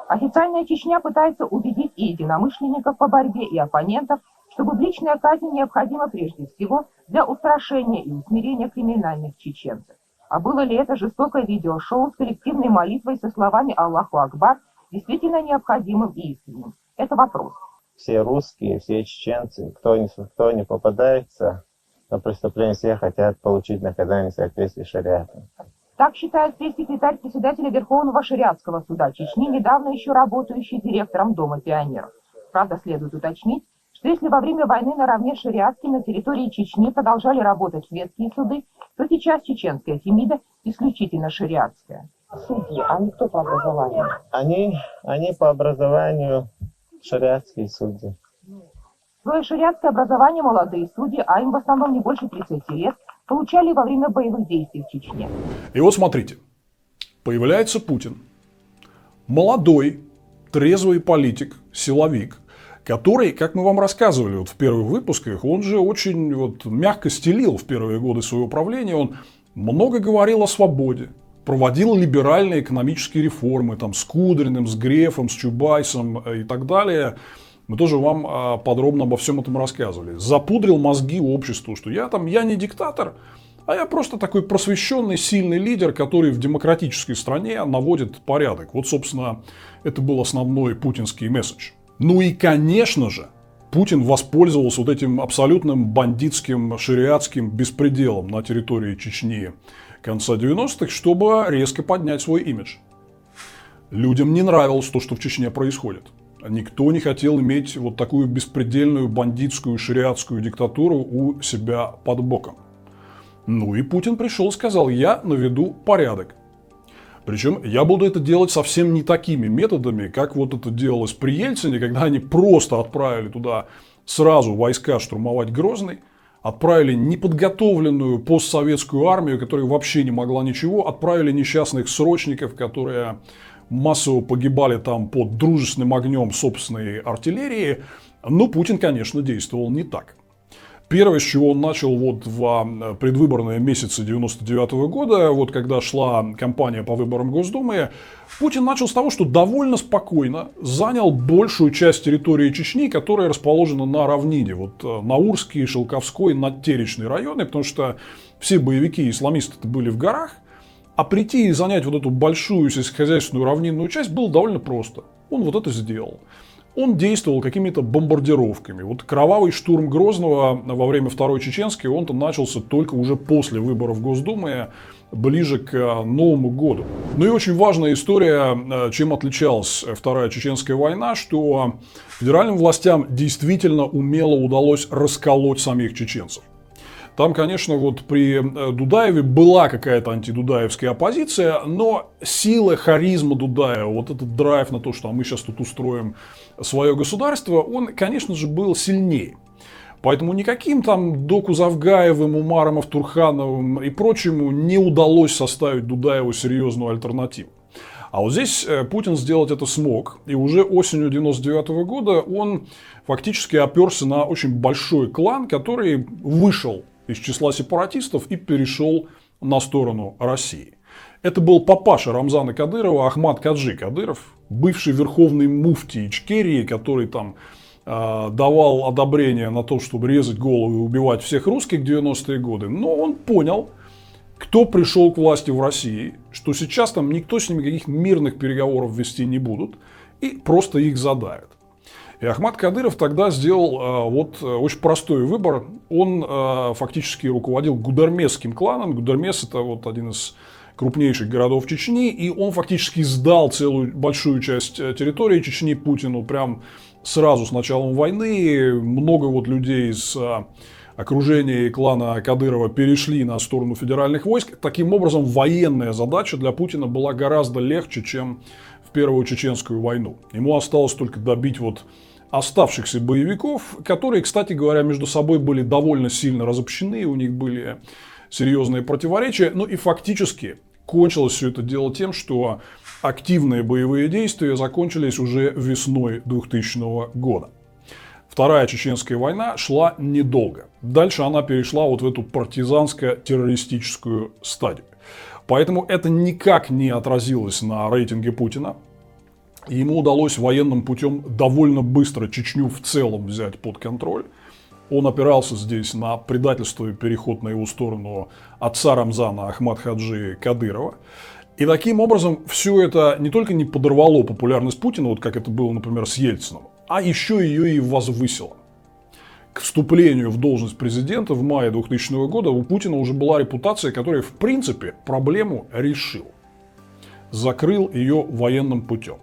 Speaker 7: Официальная Чечня пытается убедить и единомышленников по борьбе, и оппонентов, что публичная казнь необходима прежде всего для устрашения и усмирения криминальных чеченцев. А было ли это жестокое видеошоу с коллективной молитвой со словами «Аллаху Акбар» действительно необходимым и искренним? Это вопрос.
Speaker 8: Все русские, все чеченцы, кто не, кто не попадается на преступление, все хотят получить наказание в соответствии с шариатом.
Speaker 7: Так считает пресс-секретарь председателя Верховного шариатского суда Чечни, недавно еще работающий директором Дома пионеров. Правда, следует уточнить, что если во время войны наравне с шариатским на территории Чечни продолжали работать светские суды, то сейчас чеченская Фемида исключительно шариатская. Судьи, они кто по образованию?
Speaker 8: Они, они по образованию шариатские судьи.
Speaker 7: Свое шариатское образование молодые судьи, а им в основном не больше 30 лет, получали во время боевых действий в Чечне.
Speaker 1: И вот смотрите, появляется Путин, молодой, трезвый политик, силовик, который, как мы вам рассказывали вот в первых выпусках, он же очень вот мягко стелил в первые годы своего правления, он много говорил о свободе, проводил либеральные экономические реформы, там, с Кудриным, с Грефом, с Чубайсом и так далее. Мы тоже вам а, подробно обо всем этом рассказывали. Запудрил мозги обществу, что я там, я не диктатор, а я просто такой просвещенный, сильный лидер, который в демократической стране наводит порядок. Вот, собственно, это был основной путинский месседж. Ну и, конечно же, Путин воспользовался вот этим абсолютным бандитским, шариатским беспределом на территории Чечни конца 90-х, чтобы резко поднять свой имидж. Людям не нравилось то, что в Чечне происходит. Никто не хотел иметь вот такую беспредельную бандитскую шариатскую диктатуру у себя под боком. Ну и Путин пришел и сказал, я наведу порядок. Причем я буду это делать совсем не такими методами, как вот это делалось при Ельцине, когда они просто отправили туда сразу войска штурмовать Грозный, отправили неподготовленную постсоветскую армию, которая вообще не могла ничего, отправили несчастных срочников, которые массово погибали там под дружественным огнем собственной артиллерии. Но Путин, конечно, действовал не так. Первое, с чего он начал вот в а, предвыборные месяцы 99 -го года, вот когда шла кампания по выборам Госдумы, Путин начал с того, что довольно спокойно занял большую часть территории Чечни, которая расположена на равнине, вот э, Наурский, Шелковской, Надтеречный районы, потому что все боевики и исламисты были в горах, а прийти и занять вот эту большую сельскохозяйственную равнинную часть было довольно просто. Он вот это сделал он действовал какими-то бомбардировками. Вот кровавый штурм Грозного во время Второй Чеченской, он-то начался только уже после выборов Госдумы, ближе к э, Новому году. Ну и очень важная история, э, чем отличалась Вторая Чеченская война, что федеральным властям действительно умело удалось расколоть самих чеченцев. Там, конечно, вот при э, Дудаеве была какая-то антидудаевская оппозиция, но сила, харизма Дудаева, вот этот драйв на то, что мы сейчас тут устроим свое государство, он, конечно же, был сильнее. Поэтому никаким там Доку Завгаевым, Умаром Автурхановым и прочему не удалось составить Дудаеву серьезную альтернативу. А вот здесь э, Путин сделать это смог. И уже осенью 99 года он фактически оперся на очень большой клан, который вышел из числа сепаратистов и перешел на сторону России. Это был папаша Рамзана Кадырова, Ахмад Каджи Кадыров, бывший верховный муфтий Ичкерии, который там э, давал одобрение на то, чтобы резать головы и убивать всех русских в 90-е годы. Но он понял, кто пришел к власти в России, что сейчас там никто с ними никаких мирных переговоров вести не будут, и просто их задавят. И Ахмад Кадыров тогда сделал э, вот э, очень простой выбор. Он э, фактически руководил Гудармесским кланом. Гудармес это вот один из крупнейших городов Чечни, и он фактически сдал целую большую часть территории Чечни Путину прям сразу с началом войны. Много вот людей из окружения клана Кадырова перешли на сторону федеральных войск. Таким образом, военная задача для Путина была гораздо легче, чем в Первую Чеченскую войну. Ему осталось только добить вот оставшихся боевиков, которые, кстати говоря, между собой были довольно сильно разобщены, у них были серьезные противоречия. Ну и фактически кончилось все это дело тем, что активные боевые действия закончились уже весной 2000 года. Вторая чеченская война шла недолго. Дальше она перешла вот в эту партизанско-террористическую стадию. Поэтому это никак не отразилось на рейтинге Путина. Ему удалось военным путем довольно быстро Чечню в целом взять под контроль. Он опирался здесь на предательство и переход на его сторону отца Рамзана Ахмад Хаджи Кадырова. И таким образом все это не только не подорвало популярность Путина, вот как это было, например, с Ельцином, а еще ее и возвысило. К вступлению в должность президента в мае 2000 года у Путина уже была репутация, которая в принципе проблему решил. Закрыл ее военным путем.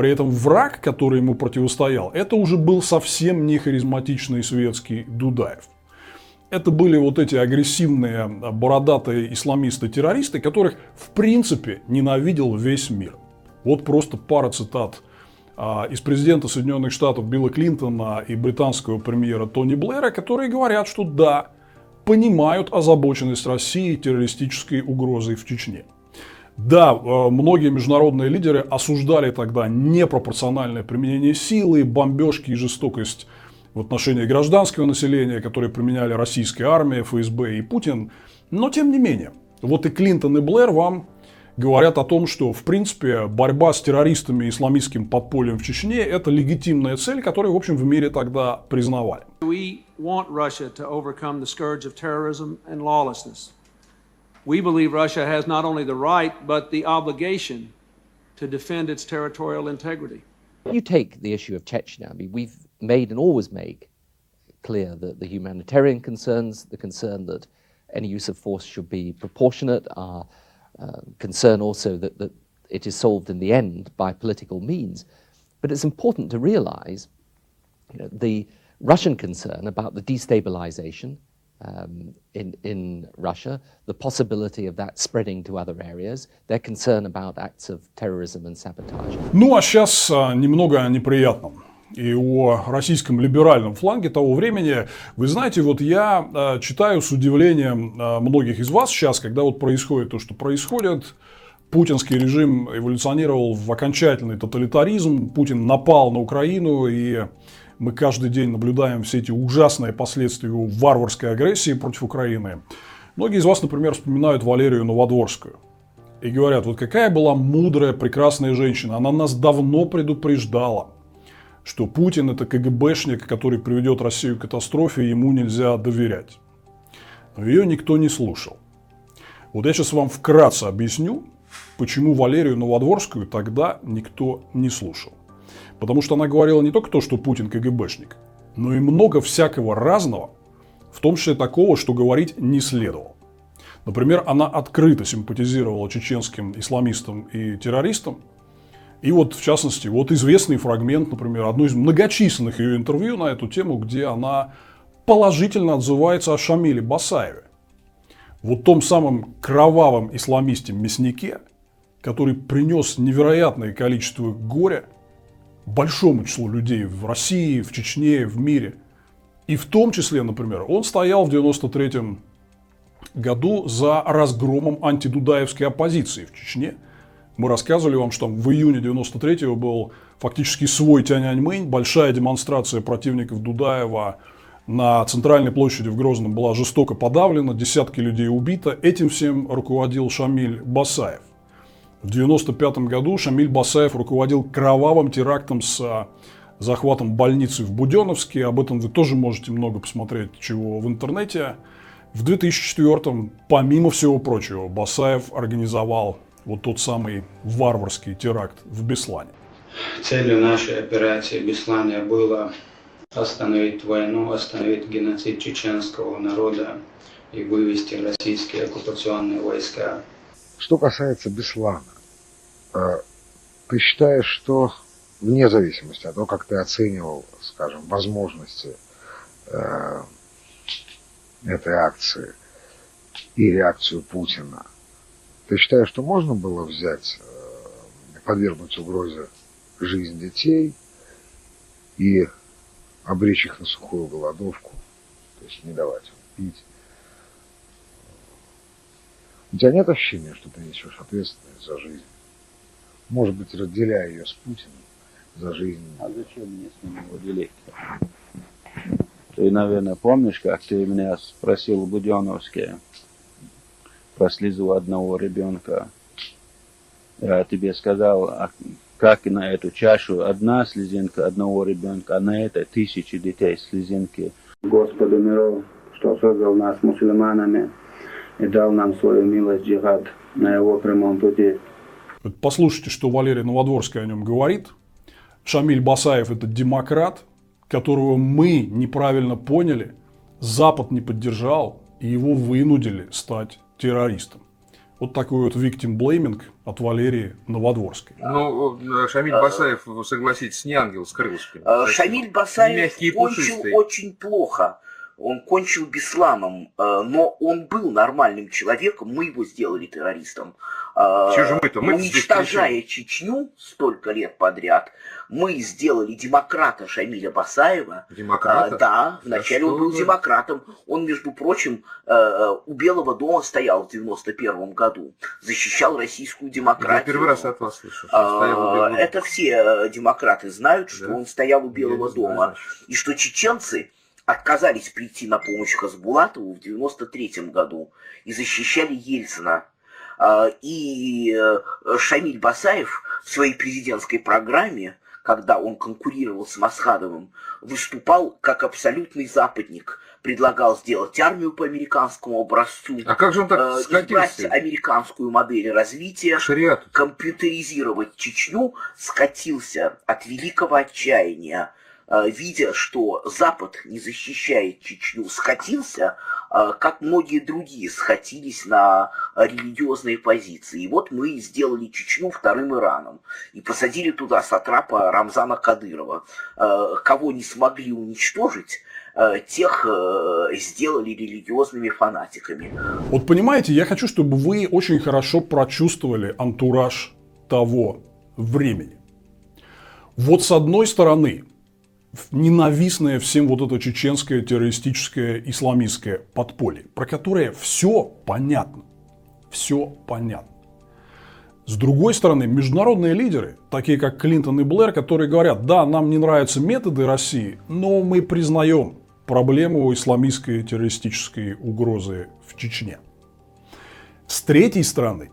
Speaker 1: При этом враг, который ему противостоял, это уже был совсем не харизматичный светский Дудаев. Это были вот эти агрессивные бородатые исламисты-террористы, которых в принципе ненавидел весь мир. Вот просто пара цитат а, из президента Соединенных Штатов Билла Клинтона и британского премьера Тони Блэра, которые говорят, что да, понимают озабоченность России террористической угрозой в Чечне. Да, а, многие международные лидеры осуждали тогда непропорциональное применение силы, бомбежки и жестокость в отношении гражданского населения, которые применяли российская армия, ФСБ и Путин. Но тем не менее, вот и Клинтон и Блэр вам говорят о том, что, в принципе, борьба с террористами и исламистским подпольем в Чечне – это легитимная цель, которую, в общем, в мире тогда признавали. We want Russia to overcome the scourge of terrorism and lawlessness. We believe Russia has not only the right, but the obligation to defend its territorial integrity.
Speaker 9: You take the issue of Chechnya. I mean, we've made and always make clear that the humanitarian concerns, the concern that any use of force should be proportionate, are uh, concern also that, that it is solved in the end by political means. But it's important to realize you know, the Russian concern about the destabilization um, in, in Russia, the possibility of that spreading to other areas, their concern about acts of terrorism and sabotage.
Speaker 1: Ну а сейчас немного о неприятном. и о российском либеральном фланге того времени. Вы знаете, вот я э, читаю с удивлением э, многих из вас сейчас, когда вот происходит то, что происходит. Путинский режим эволюционировал в окончательный тоталитаризм. Путин напал на Украину, и мы каждый день наблюдаем все эти ужасные последствия варварской агрессии против Украины. Многие из вас, например, вспоминают Валерию Новодворскую. И говорят, вот какая была мудрая, прекрасная женщина. Она нас давно предупреждала что Путин это КГБшник, который приведет Россию к катастрофе, ему нельзя доверять. Но ее никто не слушал. Вот я сейчас вам вкратце объясню, почему Валерию Новодворскую тогда никто не слушал. Потому что она говорила не только то, что Путин КГБшник, но и много всякого разного, в том числе такого, что говорить не следовало. Например, она открыто симпатизировала чеченским исламистам и террористам, и вот, в частности, вот известный фрагмент, например, одно из многочисленных ее интервью на эту тему, где она положительно отзывается о Шамиле Басаеве. Вот том самом кровавом исламисте-мяснике, который принес невероятное количество горя большому числу людей в России, в Чечне, в мире. И в том числе, например, он стоял в 93 году за разгромом антидудаевской оппозиции в Чечне – мы рассказывали вам, что в июне 93-го был фактически свой Тяньаньмэнь, большая демонстрация противников Дудаева на центральной площади в Грозном была жестоко подавлена, десятки людей убито. Этим всем руководил Шамиль Басаев. В 1995 году Шамиль Басаев руководил кровавым терактом с захватом больницы в Буденовске. Об этом вы тоже можете много посмотреть чего в интернете. В 2004, помимо всего прочего, Басаев организовал вот тот самый варварский теракт в Беслане.
Speaker 10: Целью нашей операции Беслане было остановить войну, остановить геноцид чеченского народа и вывести российские оккупационные войска.
Speaker 11: Что касается Беслана, ты считаешь, что вне зависимости от того, как ты оценивал, скажем, возможности э, этой акции и реакцию Путина, ты считаешь, что можно было взять, э, подвергнуть угрозе жизнь детей и обречь их на сухую голодовку, то есть не давать им пить? У тебя нет ощущения, что ты несешь ответственность за жизнь? Может быть, разделяя ее с Путиным за жизнь.
Speaker 12: А зачем мне с ним его делить? Ты, наверное, помнишь, как ты меня спросил в Буденовске про слезу одного ребенка. Я тебе сказал, а как на эту чашу одна слезинка одного ребенка, а на это тысячи детей слезинки. Господу миров, что создал нас мусульманами и дал нам свою милость джихад на его прямом пути.
Speaker 1: Послушайте, что Валерий Новодворский о нем говорит. Шамиль Басаев – это демократ, которого мы неправильно поняли, Запад не поддержал, и его вынудили стать террористом. Вот такой вот victim blaming от Валерии Новодворской.
Speaker 13: Ну, Шамиль Басаев, согласитесь, не ангел с крылышками.
Speaker 14: Э, Шамиль Басаев кончил очень плохо. Он кончил бесланом, э, но он был нормальным человеком, мы его сделали террористом. Э?
Speaker 13: Мы
Speaker 14: Уничтожая Чечню столько лет подряд, мы сделали демократа Шамиля Басаева.
Speaker 13: Демократа?
Speaker 14: Да, вначале он был демократом. Он, между прочим, у Белого дома стоял в 91 году, защищал российскую демократию.
Speaker 13: Я первый раз от вас слышу.
Speaker 14: Это все демократы знают, что да? он стоял у Белого дома. Знаю, и что чеченцы отказались прийти на помощь Хасбулатову в 93 году и защищали Ельцина. И Шамиль Басаев в своей президентской программе, когда он конкурировал с Масхадовым, выступал как абсолютный западник, предлагал сделать армию по американскому образцу,
Speaker 13: а как же он так
Speaker 14: э, избрать американскую модель развития,
Speaker 13: Шариат.
Speaker 14: компьютеризировать Чечню, скатился от великого отчаяния Э, видя, что Запад не защищает Чечню, скатился, э, как многие другие схватились на религиозные позиции. И вот мы сделали Чечню вторым Ираном и посадили туда сатрапа Рамзана Кадырова. Э, кого не смогли уничтожить, тех сделали религиозными фанатиками.
Speaker 1: Вот понимаете, я хочу, чтобы вы очень хорошо прочувствовали антураж того времени. Вот с одной стороны, ненавистное всем вот это чеченское террористическое исламистское подполье, про которое все понятно. Все понятно. С другой стороны, международные лидеры, такие как Клинтон и Блэр, которые говорят, да, нам не нравятся методы России, но мы признаем проблему исламистской террористической угрозы в Чечне. С третьей стороны,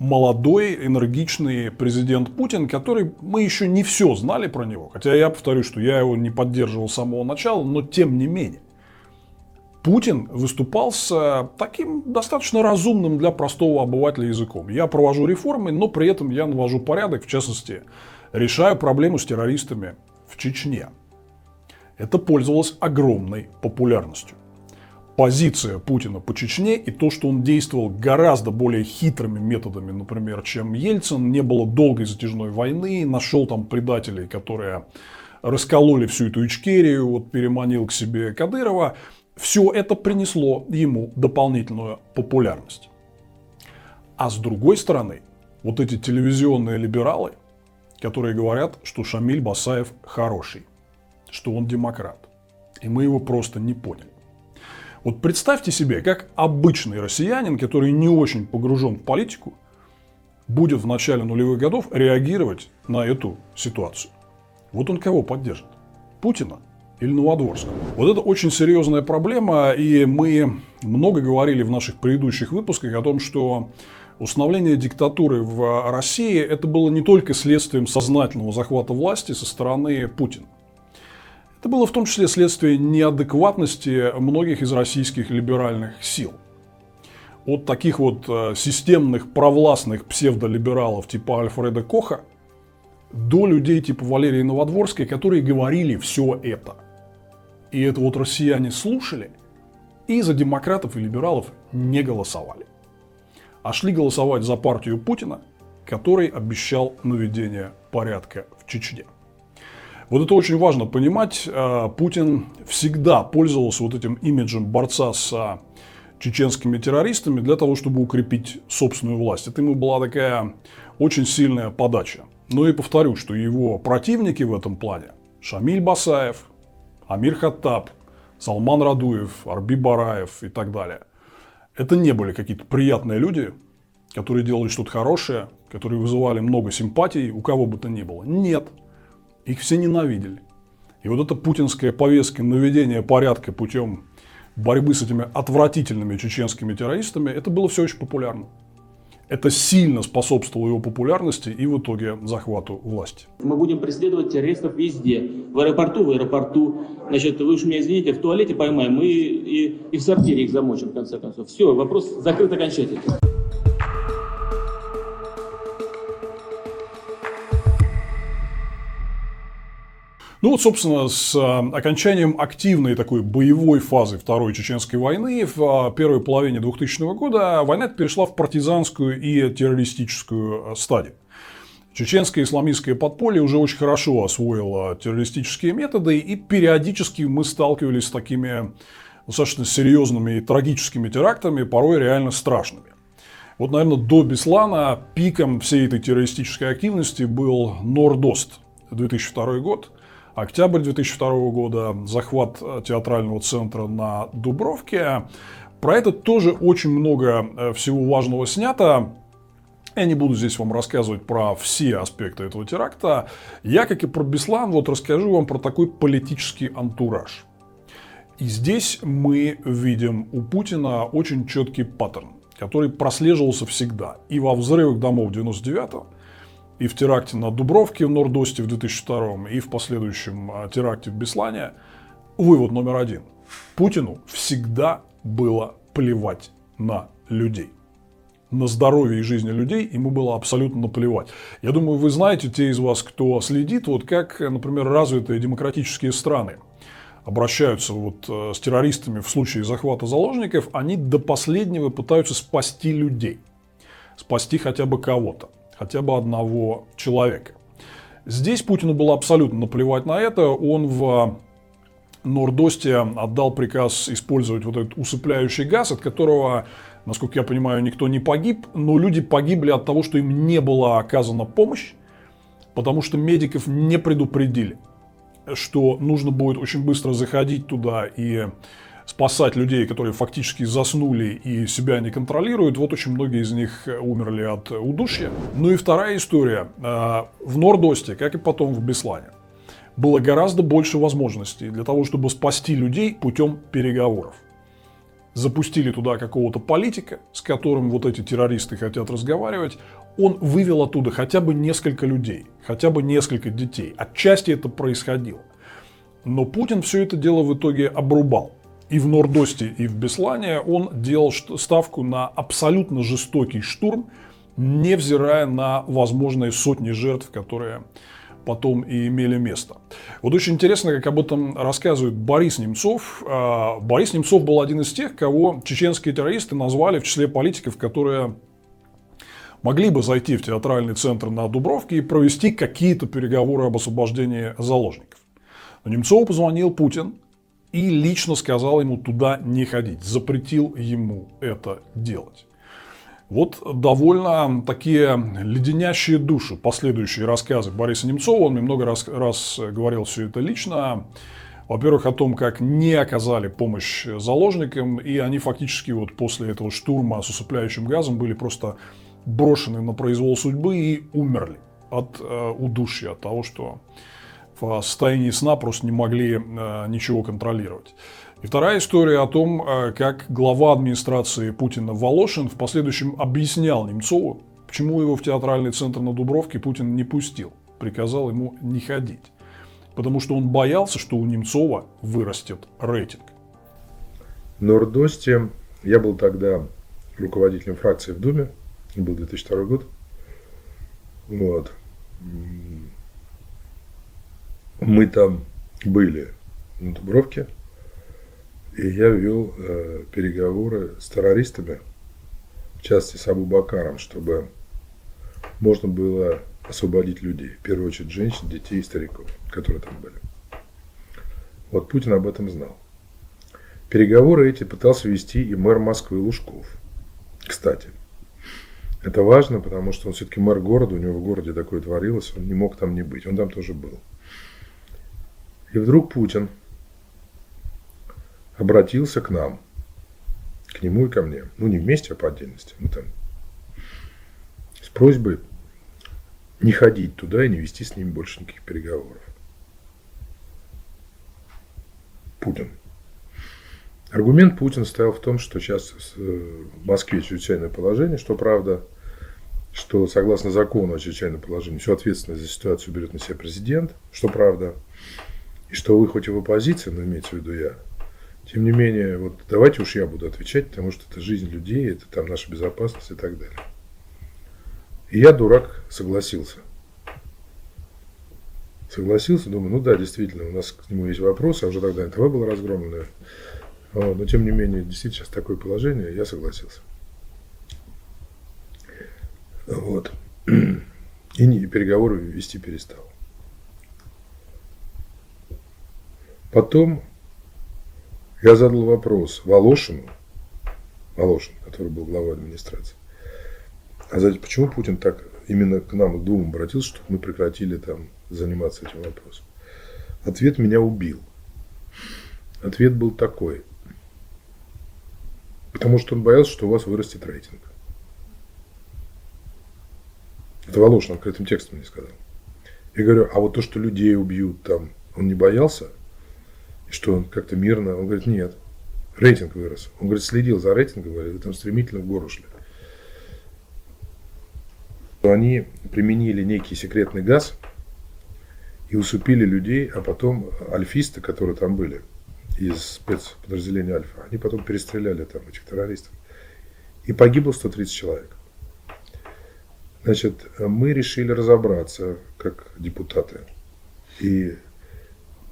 Speaker 1: молодой, энергичный президент Путин, который мы еще не все знали про него. Хотя я повторю, что я его не поддерживал с самого начала, но тем не менее. Путин выступал с таким достаточно разумным для простого обывателя языком. Я провожу реформы, но при этом я навожу порядок, в частности, решаю проблему с террористами в Чечне. Это пользовалось огромной популярностью позиция Путина по Чечне и то, что он действовал гораздо более хитрыми методами, например, чем Ельцин, не было долгой затяжной войны, нашел там предателей, которые раскололи всю эту Ичкерию, вот переманил к себе Кадырова, все это принесло ему дополнительную популярность. А с другой стороны, вот эти телевизионные либералы, которые говорят, что Шамиль Басаев хороший, что он демократ. И мы его просто не поняли. Вот представьте себе, как обычный россиянин, который не очень погружен в политику, будет в начале нулевых годов реагировать на эту ситуацию. Вот он кого поддержит? Путина или Новодворского? Вот это очень серьезная проблема, и мы много говорили в наших предыдущих выпусках о том, что установление диктатуры в России это было не только следствием сознательного захвата власти со стороны Путина. Это было в том числе следствие неадекватности многих из российских либеральных сил. От таких вот э, системных провластных псевдолибералов типа Альфреда Коха до людей типа Валерии Новодворской, которые говорили все это. И это вот россияне слушали и за демократов и либералов не голосовали. А шли голосовать за партию Путина, который обещал наведение порядка в Чечне. Вот это очень важно понимать. Э, Путин всегда пользовался вот этим имиджем борца с чеченскими террористами для того, чтобы укрепить собственную власть. Это ему была такая очень сильная подача. Ну и повторю, что его противники в этом плане Шамиль Басаев, Амир Хаттаб, Салман Радуев, Арби Бараев и так далее. Это не были какие-то приятные люди, которые делали что-то хорошее, которые вызывали много симпатий у кого бы то ни было. Нет. Их все ненавидели. И вот эта путинская повестка наведения порядка путем борьбы с этими отвратительными чеченскими террористами, это было все очень популярно. Это сильно способствовало его популярности и в итоге захвату власти.
Speaker 5: Мы будем преследовать террористов везде. В аэропорту, в аэропорту. Значит, вы уж меня извините, в туалете поймаем и, и, и в сортире их замочим, в конце концов. Все, вопрос закрыт окончательно.
Speaker 1: Ну вот, собственно, с э, окончанием активной такой боевой фазы Второй Чеченской войны в э, первой половине 2000 года война перешла в партизанскую и террористическую э, стадию. Чеченское исламистское подполье уже очень хорошо освоило террористические методы, и периодически мы сталкивались с такими достаточно серьезными и трагическими терактами, порой реально страшными. Вот, наверное, до Беслана пиком всей этой террористической активности был Нордост, 2002 год, Октябрь 2002 года, захват э, театрального центра на Дубровке. Про это тоже очень много э, всего важного снято. Я не буду здесь вам рассказывать про все аспекты этого теракта. Я, как и про Беслан, вот расскажу вам про такой политический антураж. И здесь мы видим у Путина очень четкий паттерн, который прослеживался всегда. И во взрывах домов 99 и в теракте на Дубровке в Нордосте в 2002 и в последующем а, теракте в Беслане, вывод номер один. Путину всегда было плевать на людей. На здоровье и жизни людей ему было абсолютно наплевать. Я думаю, вы знаете, те из вас, кто следит, вот как, например, развитые демократические страны обращаются вот э, с террористами в случае захвата заложников, они до последнего пытаются спасти людей. Спасти хотя бы кого-то хотя бы одного человека. Здесь Путину было абсолютно наплевать на это. Он в Нордосте отдал приказ использовать вот этот усыпляющий газ, от которого, насколько я понимаю, никто не погиб, но люди погибли от того, что им не была оказана помощь, потому что медиков не предупредили, что нужно будет очень быстро заходить туда и спасать людей, которые фактически заснули и себя не контролируют. Вот очень многие из них умерли от удушья. Ну и вторая история. Э, в Нордосте, как и потом в Беслане, было гораздо больше возможностей для того, чтобы спасти людей путем переговоров. Запустили туда какого-то политика, с которым вот эти террористы хотят разговаривать. Он вывел оттуда хотя бы несколько людей, хотя бы несколько детей. Отчасти это происходило. Но Путин все это дело в итоге обрубал и в Нордосте, и в Беслане он делал ставку на абсолютно жестокий штурм, невзирая на возможные сотни жертв, которые потом и имели место. Вот очень интересно, как об этом рассказывает Борис Немцов. А, Борис Немцов был один из тех, кого чеченские террористы назвали в числе политиков, которые могли бы зайти в театральный центр на Дубровке и провести какие-то переговоры об освобождении заложников. Но Немцову позвонил Путин и лично сказал ему туда не ходить, запретил ему это делать. Вот довольно такие леденящие души последующие рассказы Бориса Немцова. Он мне много раз, раз говорил все это лично. Во-первых, о том, как не оказали помощь заложникам, и они фактически вот после этого штурма с усыпляющим газом были просто брошены на произвол судьбы и умерли от э, удушья, от того, что в состоянии сна просто не могли э, ничего контролировать. И вторая история о том, э, как глава администрации Путина Волошин в последующем объяснял Немцову, почему его в театральный центр на Дубровке Путин не пустил, приказал ему не ходить. Потому что он боялся, что у Немцова вырастет рейтинг.
Speaker 15: В Нордосте я был тогда руководителем фракции в Думе, был 2002 год. Вот. Мы там были на Дубровке, и я вел э, переговоры с террористами, в частности с Абу Бакаром, чтобы можно было освободить людей. В первую очередь женщин, детей и стариков, которые там были. Вот Путин об этом знал. Переговоры эти пытался вести и мэр Москвы Лужков. Кстати, это важно, потому что он все-таки мэр города, у него в городе такое творилось, он не мог там не быть, он там тоже был. И вдруг Путин обратился к нам, к нему и ко мне, ну не вместе, а по отдельности, мы там, с просьбой не ходить туда и не вести с ним больше никаких переговоров. Путин. Аргумент Путина стоял в том, что сейчас э, в Москве чрезвычайное положение, что правда, что согласно закону о чрезвычайном положении всю ответственность за ситуацию берет на себя президент, что правда, и что вы хоть и в оппозиции, но имеется в виду я, тем не менее, вот давайте уж я буду отвечать, потому что это жизнь людей, это там наша безопасность и так далее. И я, дурак, согласился. Согласился, думаю, ну да, действительно, у нас к нему есть вопросы, а уже тогда НТВ было разгромлено. Но тем не менее, действительно, сейчас такое положение, я согласился. Вот. И, не, и переговоры вести перестал. Потом я задал вопрос Волошину, Волошин, который был главой администрации. А знаете, почему Путин так именно к нам, к двум обратился, чтобы мы прекратили там заниматься этим вопросом? Ответ меня убил. Ответ был такой. Потому что он боялся, что у вас вырастет рейтинг. Это Волошин открытым текстом мне сказал. Я говорю, а вот то, что людей убьют там, он не боялся? И что как-то мирно? Он говорит, нет, рейтинг вырос. Он говорит, следил за рейтингом, говорит, вы там стремительно в гору шли. Они применили некий секретный газ и усыпили людей, а потом альфисты, которые там были, из спецподразделения Альфа, они потом перестреляли там этих террористов. И погибло 130 человек. Значит, мы решили разобраться, как депутаты, и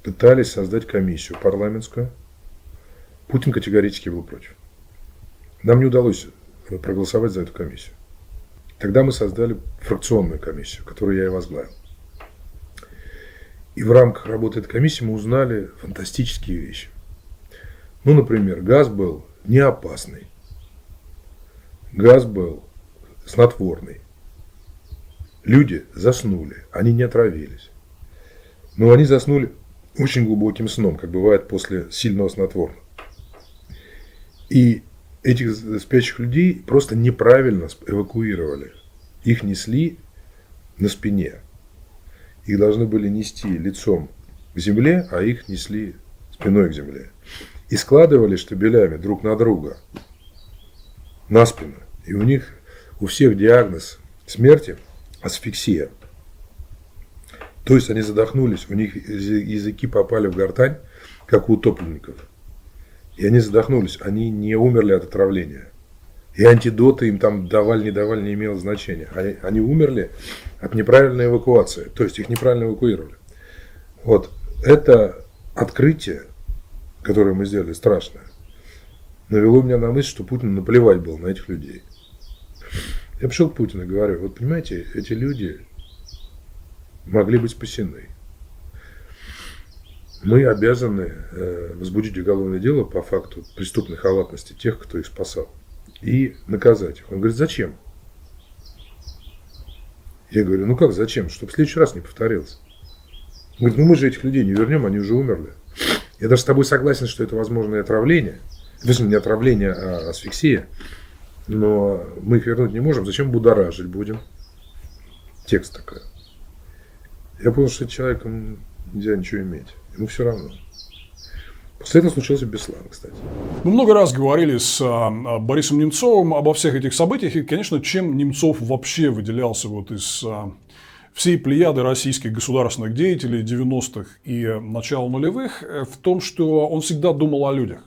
Speaker 15: пытались создать комиссию парламентскую. Путин категорически был против. Нам не удалось проголосовать за эту комиссию. Тогда мы создали фракционную комиссию, которую я и возглавил. И в рамках работы этой комиссии мы узнали фантастические вещи. Ну, например, газ был не опасный. Газ был снотворный. Люди заснули, они не отравились. Но они заснули очень глубоким сном, как бывает после сильного снотворного. И этих спящих людей просто неправильно эвакуировали. Их несли на спине. Их должны были нести лицом к земле, а их несли спиной к земле. И складывали штабелями друг на друга, на спину. И у них, у всех диагноз смерти – асфиксия. То есть они задохнулись, у них языки попали в гортань, как у утопленников. И они задохнулись, они не умерли от отравления. И антидоты им там давали, не давали, не имело значения. Они, они умерли от неправильной эвакуации, то есть их неправильно эвакуировали. Вот это открытие, которое мы сделали, страшное, навело меня на мысль, что Путин наплевать был на этих людей. Я пришел к Путину и говорю, вот понимаете, эти люди могли быть спасены. Мы обязаны э, возбудить уголовное дело по факту преступной халатности тех, кто их спасал, и наказать их. Он говорит, зачем? Я говорю, ну как зачем? Чтобы в следующий раз не повторилось. Он говорит, ну мы же этих людей не вернем, они уже умерли. Я даже с тобой согласен, что это возможное отравление. Точнее, не отравление, а асфиксия. Но мы их вернуть не можем. Зачем будоражить будем? Текст такой. Я понял, что человеком нельзя ничего иметь. Ему все равно. После этого случился Беслан, кстати.
Speaker 1: Мы много раз говорили с а, Борисом Немцовым обо всех этих событиях. И, конечно, чем Немцов вообще выделялся вот из а, всей плеяды российских государственных деятелей 90-х и начала нулевых, э, в том, что он всегда думал о людях.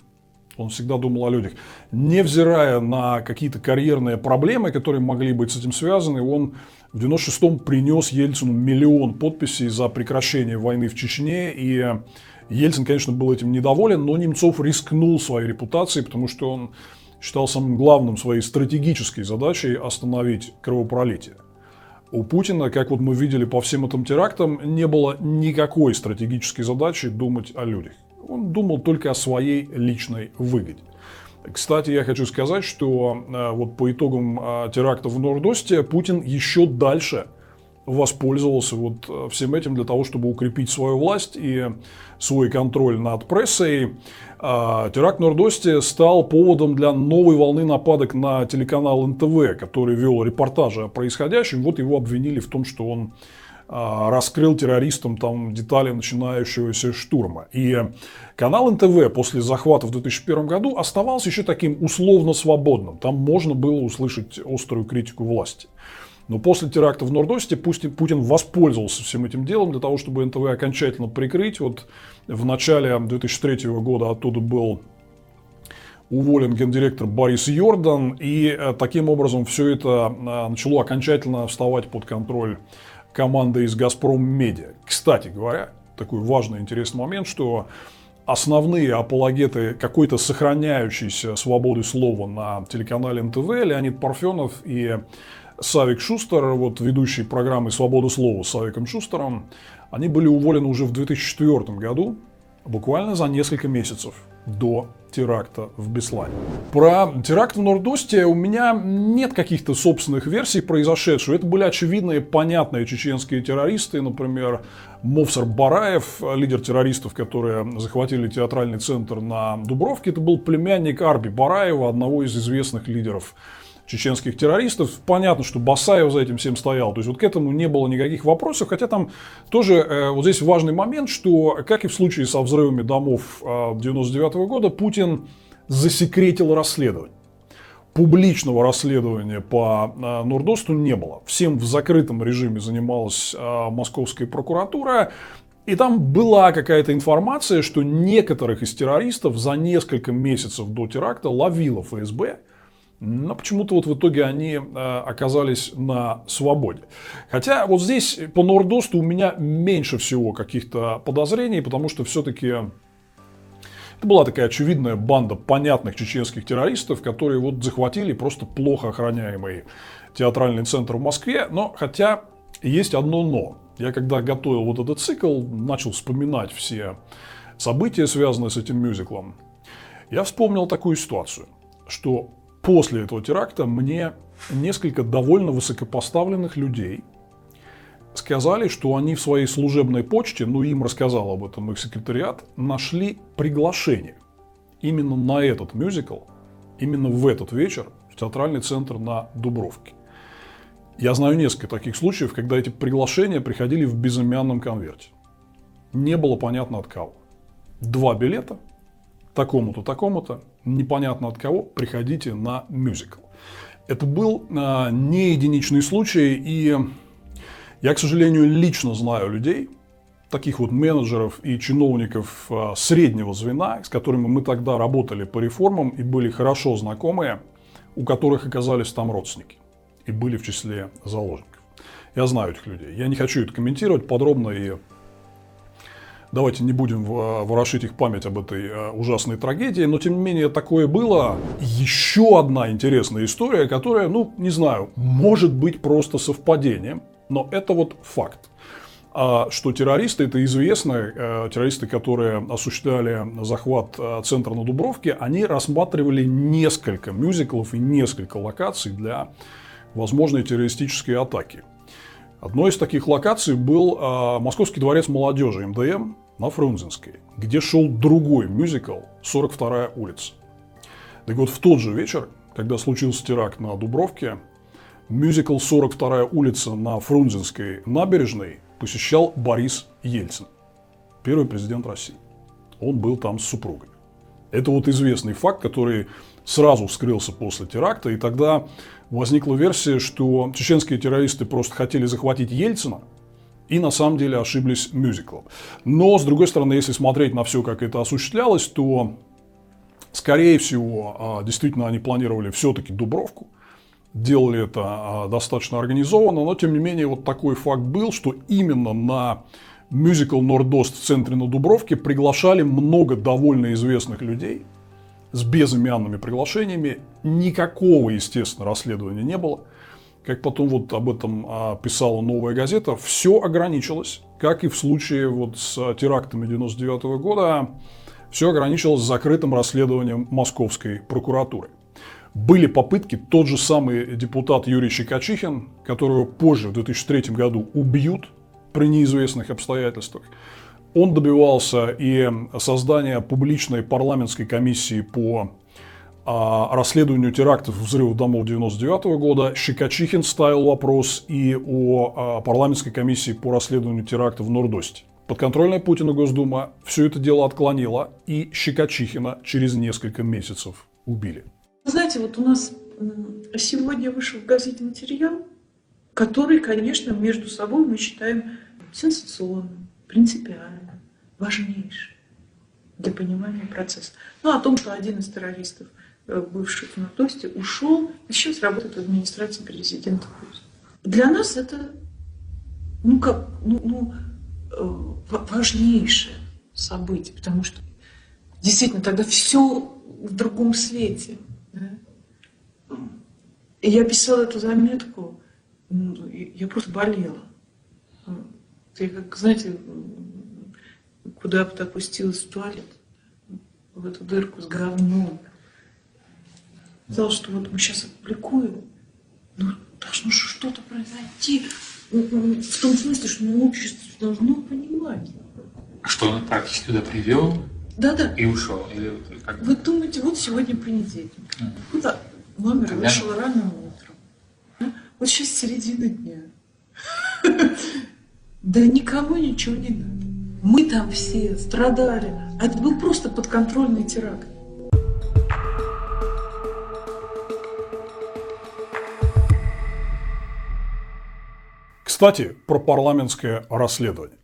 Speaker 1: Он всегда думал о людях. Невзирая на какие-то карьерные проблемы, которые могли быть с этим связаны, он в 96-м принес Ельцину миллион подписей за прекращение войны в Чечне. И Ельцин, конечно, был этим недоволен, но Немцов рискнул своей репутацией, потому что он считал самым главным своей стратегической задачей остановить кровопролитие. У Путина, как вот мы видели по всем этим терактам, не было никакой стратегической задачи думать о людях. Он думал только о своей личной выгоде. Кстати, я хочу сказать, что э, вот по итогам э, теракта в Нордосте Путин еще дальше воспользовался вот э, всем этим для того, чтобы укрепить свою власть и свой контроль над прессой. А теракт в Нордосте стал поводом для новой волны нападок на телеканал НТВ, который вел репортажи о происходящем. Вот его обвинили в том, что он раскрыл террористам там детали начинающегося штурма. И канал НТВ после захвата в 2001 году оставался еще таким условно свободным. Там можно было услышать острую критику власти. Но после теракта в Нордосте Путин воспользовался всем этим делом для того, чтобы НТВ окончательно прикрыть. Вот в начале 2003 года оттуда был уволен гендиректор Борис Йордан, и э, таким образом все это э, начало окончательно вставать под контроль команды из «Газпром Медиа». Кстати говоря, такой важный интересный момент, что основные апологеты какой-то сохраняющейся свободы слова на телеканале НТВ Леонид Парфенов и Савик Шустер, вот ведущий программы «Свобода слова» с Савиком Шустером, они были уволены уже в 2004 году, буквально за несколько месяцев до теракта в Беслане. Про теракт в Нордосте у меня нет каких-то собственных версий произошедшего. Это были очевидные, понятные чеченские террористы, например, Мовсар Бараев, лидер террористов, которые захватили театральный центр на Дубровке. Это был племянник Арби Бараева, одного из известных лидеров чеченских террористов. Понятно, что Басаев за этим всем стоял. То есть вот к этому не было никаких вопросов. Хотя там тоже э, вот здесь важный момент, что, как и в случае со взрывами домов 99 э, года, Путин засекретил расследование. Публичного расследования по э, Нордосту не было. Всем в закрытом режиме занималась московская прокуратура. И там была какая-то информация, что некоторых из террористов за несколько месяцев до теракта ловила ФСБ – но почему-то вот в итоге они э, оказались на свободе. Хотя вот здесь по Нордосту у меня меньше всего каких-то подозрений, потому что все-таки это была такая очевидная банда понятных чеченских террористов, которые вот захватили просто плохо охраняемый театральный центр в Москве. Но хотя есть одно но. Я когда готовил вот этот цикл, начал вспоминать все события, связанные с этим мюзиклом. Я вспомнил такую ситуацию, что после этого теракта мне несколько довольно высокопоставленных людей сказали, что они в своей служебной почте, ну им рассказал об этом их секретариат, нашли приглашение именно на этот мюзикл, именно в этот вечер в театральный центр на Дубровке. Я знаю несколько таких случаев, когда эти приглашения приходили в безымянном конверте. Не было понятно от кого. Два билета – такому-то, такому-то, непонятно от кого, приходите на мюзикл. Это был а, не единичный случай, и я, к сожалению, лично знаю людей, таких вот менеджеров и чиновников а, среднего звена, с которыми мы тогда работали по реформам и были хорошо знакомые, у которых оказались там родственники и были в числе заложников. Я знаю этих людей. Я не хочу это комментировать подробно и Давайте не будем э, ворошить их память об этой э, ужасной трагедии, но тем не менее такое было. Еще одна интересная история, которая, ну, не знаю, может быть просто совпадением, но это вот факт. А что террористы, это известно, э, террористы, которые осуществляли захват центра на Дубровке, они рассматривали несколько мюзиклов и несколько локаций для возможной террористической атаки. Одной из таких локаций был Московский дворец молодежи МДМ, на Фрунзенской, где шел другой мюзикл «42-я улица». Так вот, в тот же вечер, когда случился теракт на Дубровке, мюзикл «42-я улица» на Фрунзенской набережной посещал Борис Ельцин, первый президент России. Он был там с супругой. Это вот известный факт, который сразу вскрылся после теракта, и тогда возникла версия, что чеченские террористы просто хотели захватить Ельцина – и на самом деле ошиблись мюзиклом. Но, с другой стороны, если смотреть на все, как это осуществлялось, то, скорее всего, а, действительно они планировали все-таки Дубровку, делали это а, достаточно организованно, но, тем не менее, вот такой факт был, что именно на мюзикл «Нордост» в центре на Дубровке приглашали много довольно известных людей с безымянными приглашениями. Никакого, естественно, расследования не было. как потом вот об этом а, писала новая газета, все ограничилось, как и в случае вот с терактами 99 года, все ограничилось закрытым расследованием московской прокуратуры. Были попытки, тот же самый депутат Юрий Щекочихин, которого позже, в 2003 году, убьют при неизвестных обстоятельствах, он добивался и создания публичной парламентской комиссии по а, расследованию терактов и взрывов домов 99 года. Щекочихин ставил вопрос и о а, парламентской комиссии по расследованию терактов в Нордосте. Подконтрольная Путину Госдума все это дело отклонила, и Щекочихина через несколько месяцев убили.
Speaker 16: Знаете, вот у нас сегодня вышел в газете материал, который, конечно, между собой мы считаем сенсационным, принципиальным, важнейшим для понимания процесса. Ну, о том, что один из террористов, э, бывший в Нортосте, ушел и сейчас работает в администрации президента Путина. Для нас это, ну, как, ну, ну э, важнейшее событие, потому что действительно тогда все в другом свете. Да? И я писала эту заметку, ну, я просто болела. Я как, знаете, куда бы опустилась в туалет, в эту дырку с говном. Сказал, что вот мы сейчас опубликуем, ну, должно что-то произойти. Ну, ну, в том смысле, что ну, общество должно понимать.
Speaker 17: А что он практике туда привел?
Speaker 16: Да, да.
Speaker 17: И ушел. Или как?
Speaker 16: Вы думаете, вот сегодня понедельник. Mm. Куда? Номер Когда? вышел рано утром. Ну, вот сейчас середина дня. Да никому ничего не надо. Мы там все страдали. А это был просто подконтрольный теракт.
Speaker 1: Кстати, про парламентское расследование.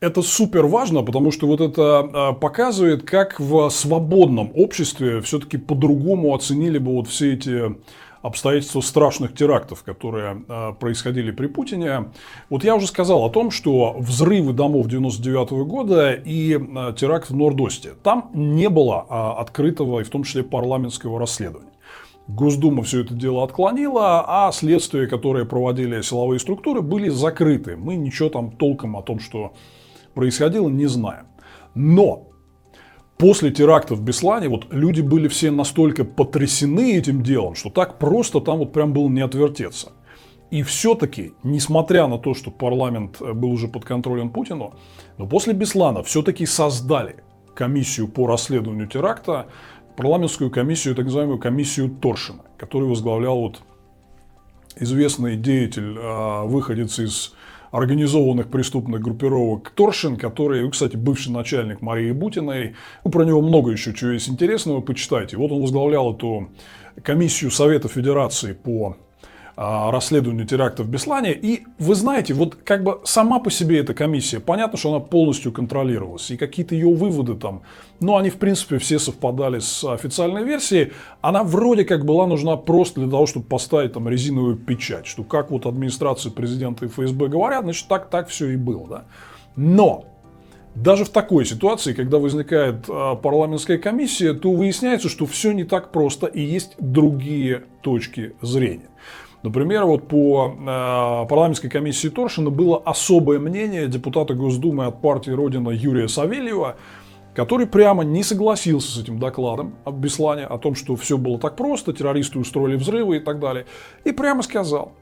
Speaker 1: Это супер важно, потому что вот это а, показывает, как в свободном обществе все-таки по-другому оценили бы вот все эти обстоятельства страшных терактов, которые э, происходили при Путине. Вот я уже сказал о том, что взрывы домов 99 года и э, теракт в Нордосте, там не было э, открытого и в том числе парламентского расследования. Госдума все это дело отклонила, а следствия, которые проводили силовые структуры, были закрыты. Мы ничего там толком о том, что происходило, не знаем. Но После терактов в Беслане вот люди были все настолько потрясены этим делом, что так просто там вот прям было не отвертеться. И все-таки, несмотря на то, что парламент э, был уже под контролем Путину, но после Беслана все-таки создали комиссию по расследованию теракта, парламентскую комиссию, так называемую комиссию Торшина, которую возглавлял вот известный деятель, а, выходец из организованных преступных группировок Торшин, который, кстати, бывший начальник Марии Бутиной. Ну, про него много еще чего есть интересного, почитайте. Вот он возглавлял эту комиссию Совета Федерации по расследованию теракта в Беслане. И вы знаете, вот как бы сама по себе эта комиссия, понятно, что она полностью контролировалась. И какие-то ее выводы там, ну, они в принципе все совпадали с официальной версией. Она вроде как была нужна просто для того, чтобы поставить там резиновую печать. Что как вот администрация президента и ФСБ говорят, значит так, так все и было. Да? Но даже в такой ситуации, когда возникает а, парламентская комиссия, то выясняется, что все не так просто и есть другие точки зрения. Например, вот по э, парламентской комиссии Торшина было особое мнение депутата Госдумы от партии Родина Юрия Савельева, который прямо не согласился с этим докладом об Беслане, о том, что все было так просто, террористы устроили взрывы и так далее. И прямо сказал,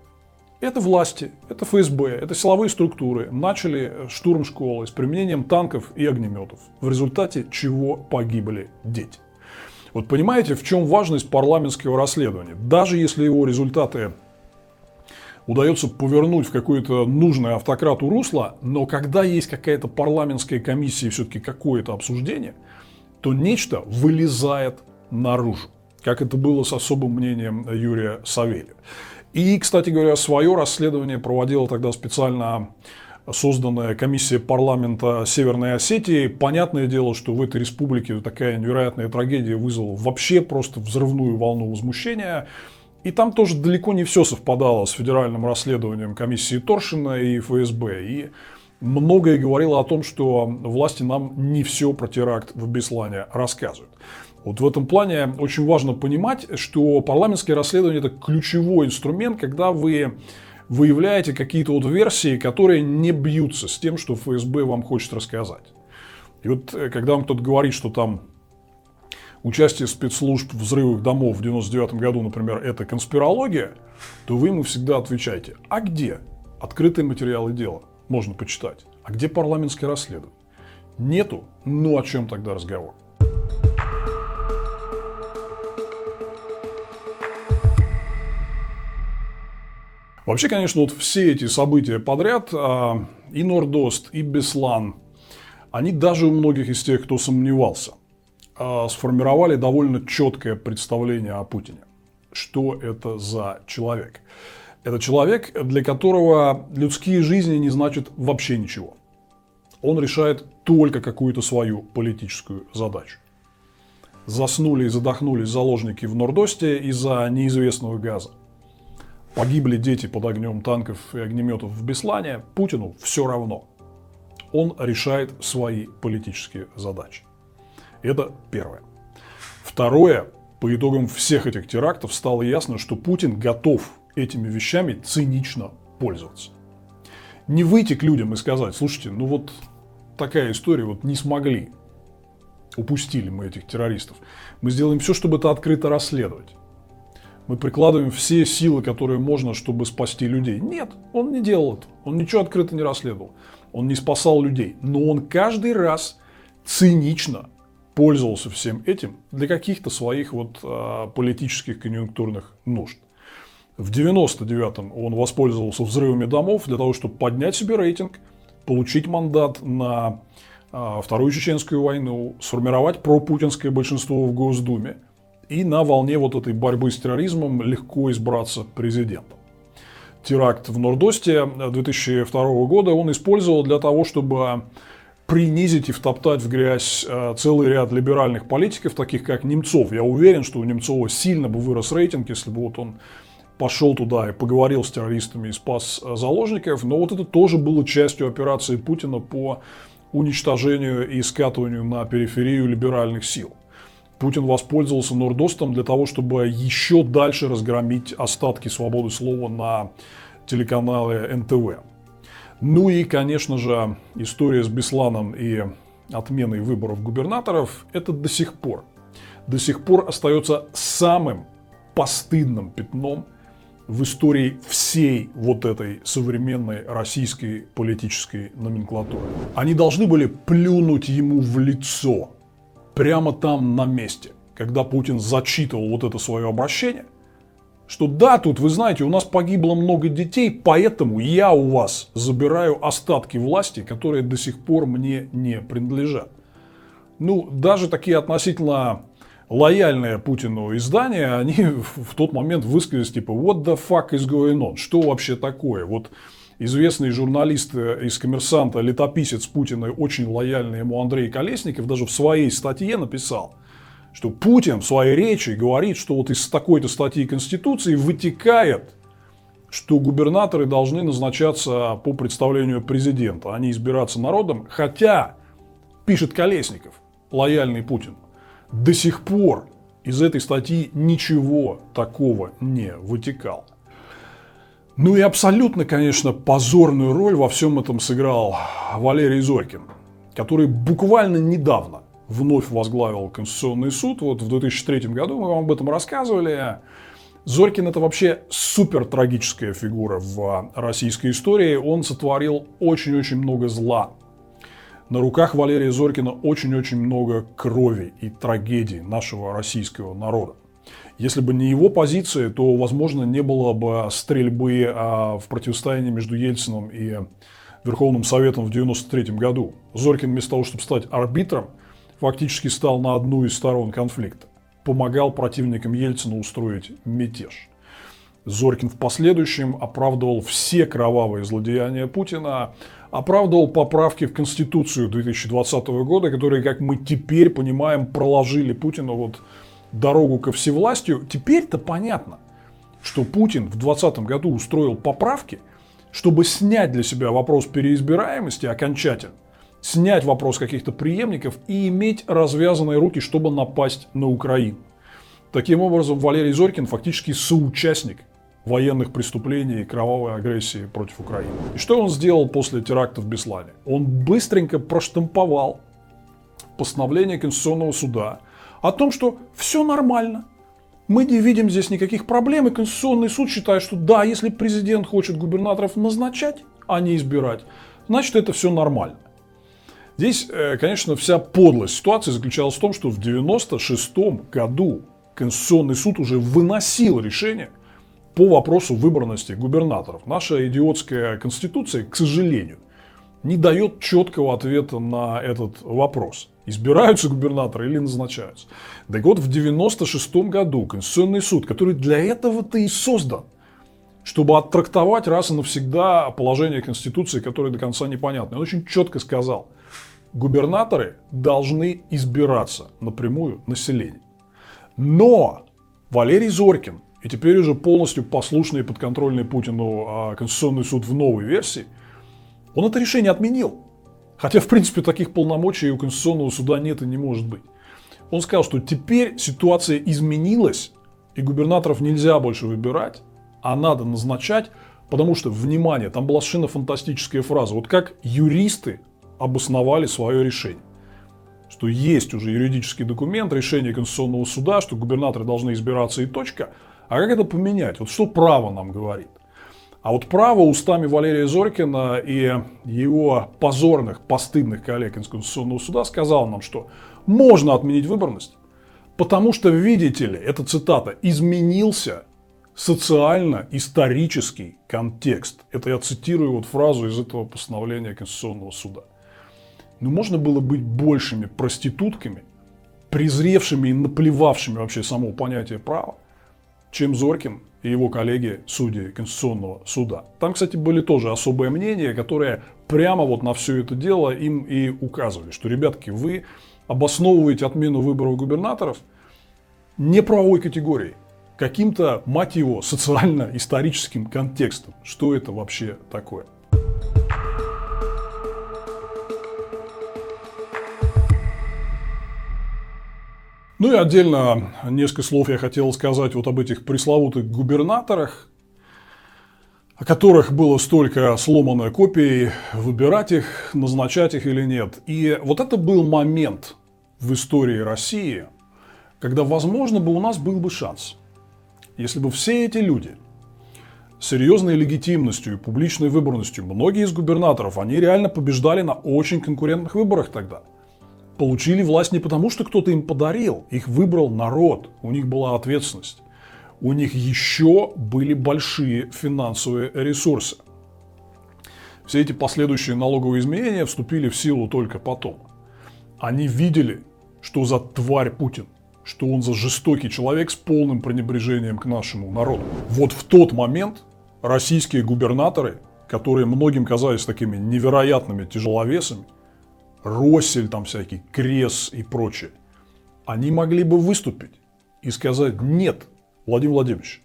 Speaker 1: это власти, это ФСБ, это силовые структуры начали штурм школы с применением танков и огнеметов, в результате чего погибли дети. Вот понимаете, в чем важность парламентского расследования? Даже если его результаты удается повернуть в какое-то нужное автократу русло, но когда есть какая-то парламентская комиссия и все-таки какое-то обсуждение, то нечто вылезает наружу, как это было с особым мнением Юрия Савельева. И, кстати говоря, свое расследование проводила тогда специально созданная комиссия парламента Северной Осетии. Понятное дело, что в этой республике такая невероятная трагедия вызвала вообще просто взрывную волну возмущения. И там тоже далеко не все совпадало с федеральным расследованием комиссии Торшина и ФСБ. И многое говорило о том, что власти нам не все про теракт в Беслане рассказывают. Вот в этом плане очень важно понимать, что парламентское расследование – это ключевой инструмент, когда вы выявляете какие-то вот версии, которые не бьются с тем, что ФСБ вам хочет рассказать. И вот э, когда вам кто-то говорит, что там участие спецслужб в взрывах домов в 99 году, например, это конспирология, то вы ему всегда отвечаете, а где открытые материалы дела можно почитать, а где парламентское расследование? Нету, ну о чем тогда разговор? Вообще, конечно, вот все эти события подряд, а, и Нордост, и Беслан, они даже у многих из тех, кто сомневался, сформировали довольно четкое представление о Путине. Что это за человек? Это человек, для которого людские жизни не значат вообще ничего. Он решает только какую-то свою политическую задачу. Заснули и задохнулись заложники в Нордосте из-за неизвестного газа. Погибли дети под огнем танков и огнеметов в Беслане. Путину все равно. Он решает свои политические задачи. Это первое. Второе. По итогам всех этих терактов стало ясно, что Путин готов этими вещами цинично пользоваться. Не выйти к людям и сказать, слушайте, ну вот такая история, вот не смогли, упустили мы этих террористов. Мы сделаем все, чтобы это открыто расследовать. Мы прикладываем все силы, которые можно, чтобы спасти людей. Нет, он не делал это. Он ничего открыто не расследовал. Он не спасал людей. Но он каждый раз цинично пользовался всем этим для каких-то своих вот э, политических конъюнктурных нужд. В 99-м он воспользовался взрывами домов для того, чтобы поднять себе рейтинг, получить мандат на э, Вторую Чеченскую войну, сформировать пропутинское большинство в Госдуме и на волне вот этой борьбы с терроризмом легко избраться президентом. Теракт в Нордосте 2002 года он использовал для того, чтобы принизить и втоптать в грязь э, целый ряд либеральных политиков, таких как Немцов. Я уверен, что у Немцова сильно бы вырос рейтинг, если бы вот он пошел туда и поговорил с террористами и спас э, заложников. Но вот это тоже было частью операции Путина по уничтожению и скатыванию на периферию либеральных сил. Путин воспользовался Нордостом для того, чтобы еще дальше разгромить остатки свободы слова на телеканале НТВ. Ну и, конечно же, история с Бесланом и отменой выборов губернаторов – это до сих пор, до сих пор остается самым постыдным пятном в истории всей вот этой современной российской политической номенклатуры. Они должны были плюнуть ему в лицо прямо там на месте, когда Путин зачитывал вот это свое обращение – что да, тут, вы знаете, у нас погибло много детей, поэтому я у вас забираю остатки власти, которые до сих пор мне не принадлежат. Ну, даже такие относительно лояльные Путину издания, они в тот момент высказались типа «What the fuck is going on?» Что вообще такое? Вот известный журналист из «Коммерсанта», летописец Путина, очень лояльный ему Андрей Колесников, даже в своей статье написал – что Путин в своей речи говорит, что вот из такой-то статьи Конституции вытекает, что губернаторы должны назначаться по представлению президента, а не избираться народом, хотя, пишет Колесников, лояльный Путин, до сих пор из этой статьи ничего такого не вытекало. Ну и абсолютно, конечно, позорную роль во всем этом сыграл Валерий Зорькин, который буквально недавно вновь возглавил Конституционный суд. Вот в 2003 году мы вам об этом рассказывали. Зорькин это вообще супер трагическая фигура в российской истории. Он сотворил очень-очень много зла. На руках Валерия Зорькина очень-очень много крови и трагедий нашего российского народа. Если бы не его позиция, то, возможно, не было бы стрельбы а, в противостоянии между Ельцином и Верховным Советом в 1993 году. Зорькин вместо того, чтобы стать арбитром, фактически стал на одну из сторон конфликта. Помогал противникам Ельцина устроить мятеж. Зорькин в последующем оправдывал все кровавые злодеяния Путина, оправдывал поправки в Конституцию 2020 года, которые, как мы теперь понимаем, проложили Путину вот дорогу ко всевластию. Теперь-то понятно, что Путин в 2020 году устроил поправки, чтобы снять для себя вопрос переизбираемости окончательно снять вопрос каких-то преемников и иметь развязанные руки, чтобы напасть на Украину. Таким образом, Валерий Зорькин фактически соучастник военных преступлений и кровавой агрессии против Украины. И что он сделал после теракта в Беслане? Он быстренько проштамповал постановление Конституционного суда о том, что все нормально. Мы не видим здесь никаких проблем, и Конституционный суд считает, что да, если президент хочет губернаторов назначать, а не избирать, значит это все нормально. Здесь, э, конечно, вся подлость ситуации заключалась в том, что в 1996 году Конституционный суд уже выносил решение по вопросу выборности губернаторов. Наша идиотская конституция, к сожалению, не дает четкого ответа на этот вопрос. Избираются губернаторы или назначаются. Так вот, в 1996 году Конституционный суд, который для этого-то и создан, чтобы оттрактовать раз и навсегда положение Конституции, которое до конца непонятно, он очень четко сказал, губернаторы должны избираться напрямую населением. Но Валерий Зорькин и теперь уже полностью послушный и подконтрольный Путину а, Конституционный суд в новой версии, он это решение отменил. Хотя, в принципе, таких полномочий у Конституционного суда нет и не может быть. Он сказал, что теперь ситуация изменилась, и губернаторов нельзя больше выбирать, а надо назначать, потому что, внимание, там была совершенно фантастическая фраза. Вот как юристы обосновали свое решение что есть уже юридический документ, решение Конституционного суда, что губернаторы должны избираться и точка. А как это поменять? Вот что право нам говорит? А вот право устами Валерия Зорькина и его позорных, постыдных коллег из Конституционного суда сказал нам, что можно отменить выборность, потому что, видите ли, это цитата, изменился социально-исторический контекст. Это я цитирую вот фразу из этого постановления Конституционного суда. Ну, можно было быть большими проститутками, презревшими и наплевавшими вообще само понятие права, чем Зоркин и его коллеги, судьи Конституционного суда. Там, кстати, были тоже особые мнения, которые прямо вот на все это дело им и указывали, что, ребятки, вы обосновываете отмену выборов губернаторов не правовой категорией, каким-то, мать его, социально-историческим контекстом. Что это вообще такое? Ну и отдельно несколько слов я хотел сказать вот об этих пресловутых губернаторах, о которых было столько сломанной копий, выбирать их, назначать их или нет. И вот это был момент в истории России, когда, возможно, бы у нас был бы шанс, если бы все эти люди с серьезной легитимностью и публичной выборностью, многие из губернаторов, они реально побеждали на очень конкурентных выборах тогда – получили власть не потому, что кто-то им подарил, их выбрал народ, у них была ответственность. У них еще были большие финансовые ресурсы. Все эти последующие налоговые изменения вступили в силу только потом. Они видели, что за тварь Путин, что он за жестокий человек с полным пренебрежением к нашему народу. Вот в тот момент российские губернаторы, которые многим казались такими невероятными тяжеловесами, Россель там всякий, Крес и прочее, они могли бы выступить и сказать, нет, Владимир Владимирович,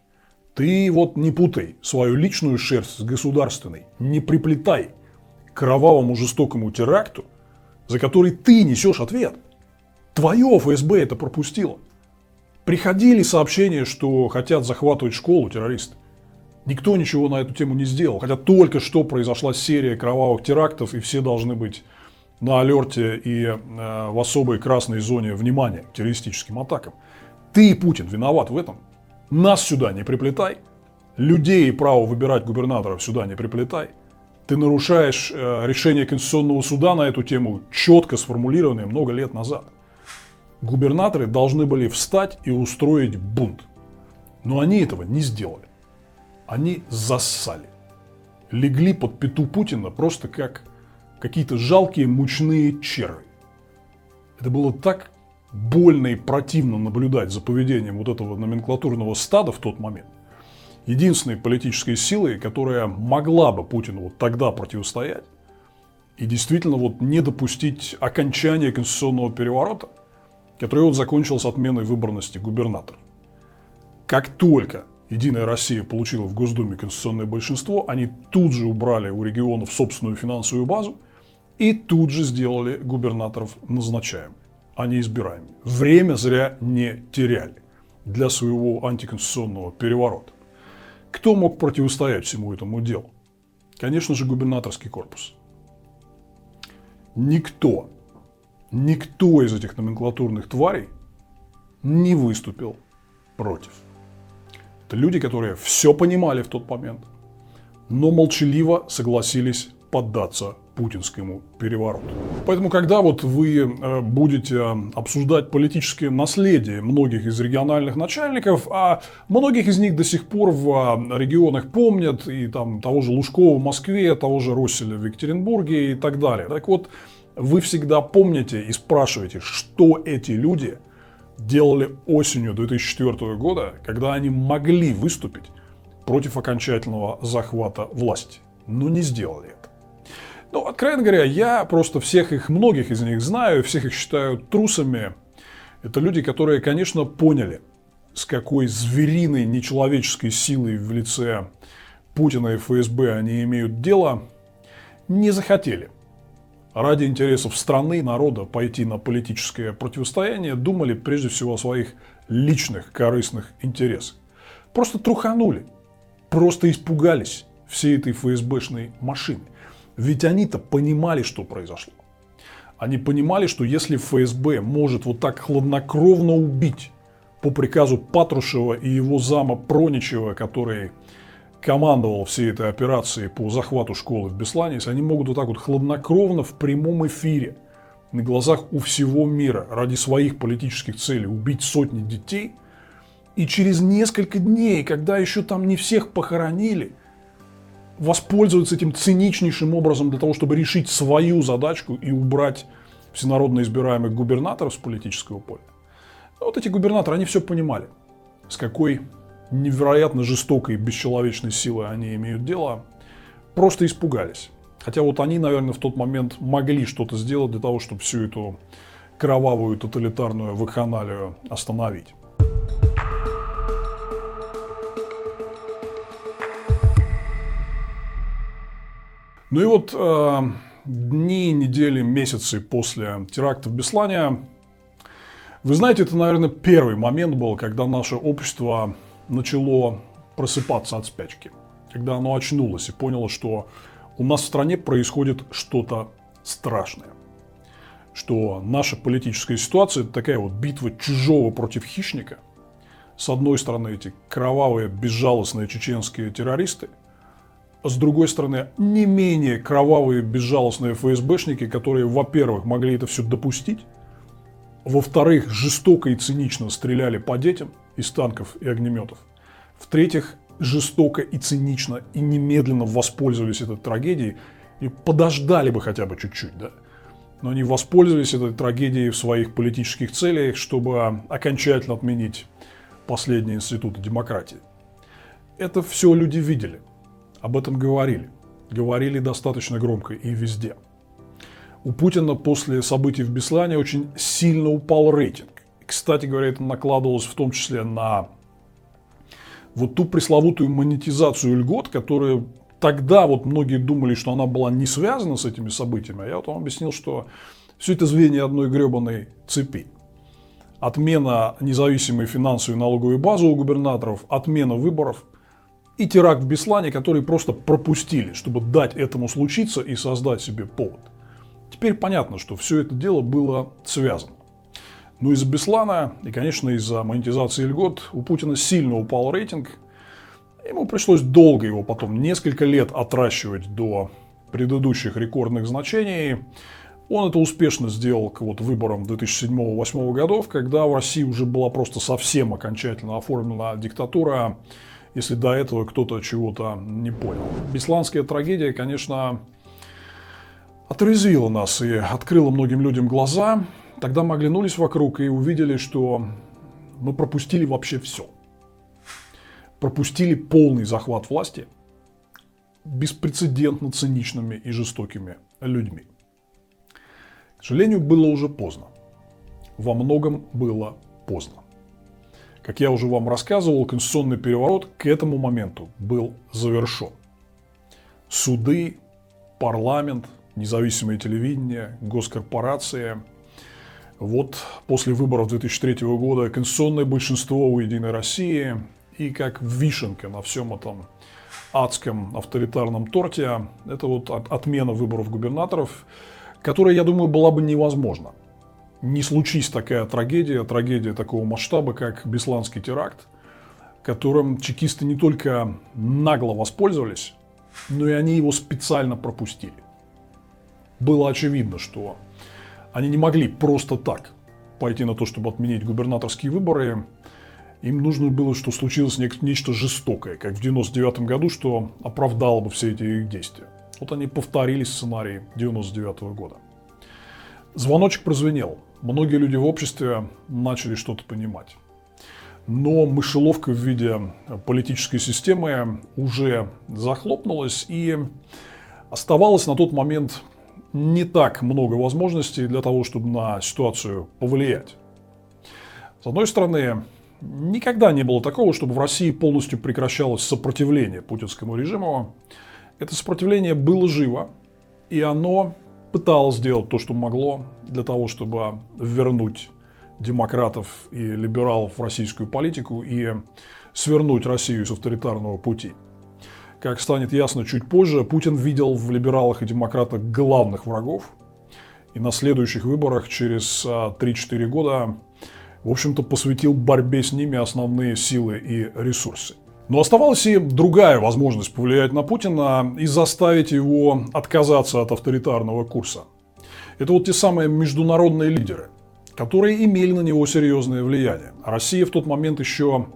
Speaker 1: ты вот не путай свою личную шерсть с государственной, не приплетай кровавому жестокому теракту, за который ты несешь ответ. Твое ФСБ это пропустило. Приходили сообщения, что хотят захватывать школу террористы. Никто ничего на эту тему не сделал, хотя только что произошла серия кровавых терактов, и все должны быть на алерте и э, в особой красной зоне внимания к террористическим атакам. Ты, Путин, виноват в этом. Нас сюда не приплетай. Людей право выбирать губернаторов сюда не приплетай. Ты нарушаешь э, решение Конституционного суда на эту тему, четко сформулированное много лет назад. Губернаторы должны были встать и устроить бунт. Но они этого не сделали. Они зассали. Легли под пету Путина просто как какие-то жалкие мучные черви. Это было так больно и противно наблюдать за поведением вот этого номенклатурного стада в тот момент. Единственной политической силой, которая могла бы Путину вот тогда противостоять и действительно вот не допустить окончания конституционного переворота, который вот закончился отменой выборности губернатора. Как только Единая Россия получила в Госдуме конституционное большинство, они тут же убрали у регионов собственную финансовую базу И тут же сделали губернаторов назначаемыми, а не избираемыми. Время зря не теряли для своего антиконституционного переворота. Кто мог противостоять всему этому делу? Конечно же, губернаторский корпус. Никто, никто из этих номенклатурных тварей не выступил против. Это люди, которые все понимали в тот момент, но молчаливо согласились поддаться путинскому перевороту. Поэтому, когда вот вы э, будете обсуждать политическое наследие многих из региональных начальников, а многих из них до сих пор в э, регионах помнят, и там того же Лужкова в Москве, того же Росселя в Екатеринбурге и так далее. Так вот, вы всегда помните и спрашиваете, что эти люди делали осенью 2004 года, когда они могли выступить против окончательного захвата власти, но не сделали. Ну, откровенно говоря, я просто всех их, многих из них знаю, всех их считаю трусами. Это люди, которые, конечно, поняли, с какой звериной, нечеловеческой силой в лице Путина и ФСБ они имеют дело, не захотели ради интересов страны, народа пойти на политическое противостояние, думали прежде всего о своих личных корыстных интересах. Просто труханули, просто испугались всей этой ФСБшной машины. Ведь они-то понимали, что произошло. Они понимали, что если ФСБ может вот так хладнокровно убить по приказу Патрушева и его зама Проничева, который командовал всей этой операцией по захвату школы в Беслане, если они могут вот так вот хладнокровно в прямом эфире на глазах у всего мира ради своих политических целей убить сотни детей, и через несколько дней, когда еще там не всех похоронили – воспользоваться этим циничнейшим образом для того, чтобы решить свою задачку и убрать всенародно избираемых губернаторов с политического поля. Вот эти губернаторы, они все понимали, с какой невероятно жестокой и бесчеловечной силой они имеют дело, просто испугались. Хотя вот они, наверное, в тот момент могли что-то сделать для того, чтобы всю эту кровавую тоталитарную вакханалию остановить. Ну и вот э, дни, недели, месяцы после теракта в Беслане, вы знаете, это, наверное, первый момент был, когда наше общество начало просыпаться от спячки. Когда оно очнулось и поняло, что у нас в стране происходит что-то страшное. Что наша политическая ситуация – это такая вот битва чужого против хищника. С одной стороны, эти кровавые, безжалостные чеченские террористы – с другой стороны, не менее кровавые, безжалостные ФСБшники, которые, во-первых, могли это все допустить, во-вторых, жестоко и цинично стреляли по детям из танков и огнеметов, в-третьих, жестоко и цинично и немедленно воспользовались этой трагедией и подождали бы хотя бы чуть-чуть, да. Но они воспользовались этой трагедией в своих политических целях, чтобы окончательно отменить последние институты демократии. Это все люди видели об этом говорили. Говорили достаточно громко и везде. У Путина после событий в Беслане очень сильно упал рейтинг. Кстати говоря, это накладывалось в том числе на вот ту пресловутую монетизацию льгот, которая тогда вот многие думали, что она была не связана с этими событиями, а я вот вам объяснил, что все это звенья одной гребаной цепи. Отмена независимой финансовой налоговой базы у губернаторов, отмена выборов – и теракт в Беслане, который просто пропустили, чтобы дать этому случиться и создать себе повод. Теперь понятно, что все это дело было связано. Но из-за Беслана и, конечно, из-за монетизации льгот у Путина сильно упал рейтинг. Ему пришлось долго его потом, несколько лет отращивать до предыдущих рекордных значений. Он это успешно сделал к вот выборам 2007-2008 годов, когда в России уже была просто совсем окончательно оформлена диктатура если до этого кто-то чего-то не понял. Бесланская трагедия, конечно, отрезвила нас и открыла многим людям глаза. Тогда мы оглянулись вокруг и увидели, что мы пропустили вообще все. Пропустили полный захват власти беспрецедентно циничными и жестокими людьми. К сожалению, было уже поздно. Во многом было поздно. Как я уже вам рассказывал, конституционный переворот к этому моменту был завершен. Суды, парламент, независимое телевидение, госкорпорации. Вот после выборов 2003 года конституционное большинство у «Единой России» и как вишенка на всем этом адском авторитарном торте, это вот отмена выборов губернаторов, которая, я думаю, была бы невозможна. Не случись такая трагедия, трагедия такого масштаба, как Бесланский теракт, которым чекисты не только нагло воспользовались, но и они его специально пропустили. Было очевидно, что они не могли просто так пойти на то, чтобы отменить губернаторские выборы. Им нужно было, что случилось нечто жестокое, как в 99 году, что оправдало бы все эти их действия. Вот они повторили сценарий 99 года. Звоночек прозвенел. Многие люди в обществе начали что-то понимать. Но мышеловка в виде политической системы уже захлопнулась, и оставалось на тот момент не так много возможностей для того, чтобы на ситуацию повлиять. С одной стороны, никогда не было такого, чтобы в России полностью прекращалось сопротивление путинскому режиму. Это сопротивление было живо, и оно пыталось сделать то, что могло для того, чтобы вернуть демократов и либералов в российскую политику и свернуть Россию с авторитарного пути. Как станет ясно чуть позже, Путин видел в либералах и демократах главных врагов. И на следующих выборах через 3-4 а, года, в общем-то, посвятил борьбе с ними основные силы и ресурсы. Но оставалась и другая возможность повлиять на Путина и заставить его отказаться от авторитарного курса. Это вот те самые международные лидеры, которые имели на него серьезное влияние. Россия в тот момент еще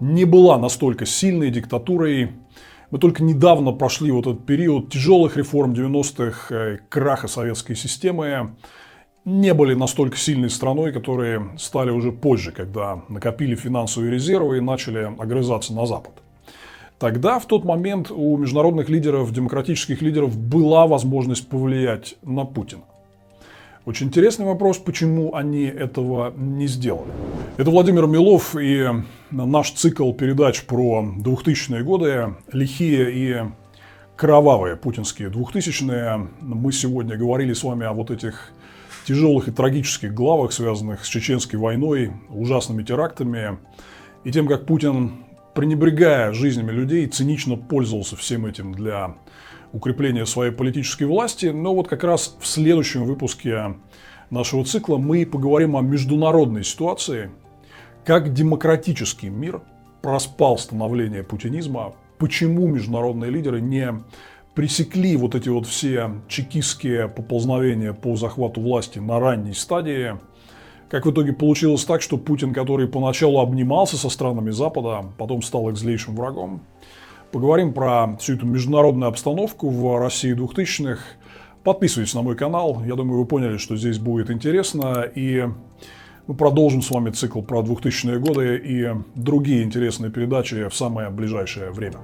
Speaker 1: не была настолько сильной диктатурой, мы только недавно прошли вот этот период тяжелых реформ 90-х, э, краха советской системы. Не были настолько сильной страной, которые стали уже позже, когда накопили финансовые резервы и начали огрызаться на Запад. Тогда, в тот момент, у международных лидеров, демократических лидеров была возможность повлиять на Путина. Очень интересный вопрос, почему они этого не сделали. Это Владимир Милов и наш цикл передач про 2000-е годы, лихие и кровавые путинские 2000-е. Мы сегодня говорили с вами о вот этих тяжелых и трагических главах, связанных с чеченской войной, ужасными терактами и тем, как Путин, пренебрегая жизнями людей, цинично пользовался всем этим для укрепления своей политической власти. Но вот как раз в следующем выпуске нашего цикла мы поговорим о международной ситуации, как демократический мир проспал становление путинизма, почему международные лидеры не пресекли вот эти вот все чекистские поползновения по захвату власти на ранней стадии, как в итоге получилось так, что Путин, который поначалу обнимался со странами Запада, потом стал их злейшим врагом, Поговорим про всю эту международную обстановку в России 2000-х. Подписывайтесь на мой канал. Я думаю, вы поняли, что здесь будет интересно. И мы продолжим с вами цикл про 2000-е годы и другие интересные передачи в самое ближайшее время.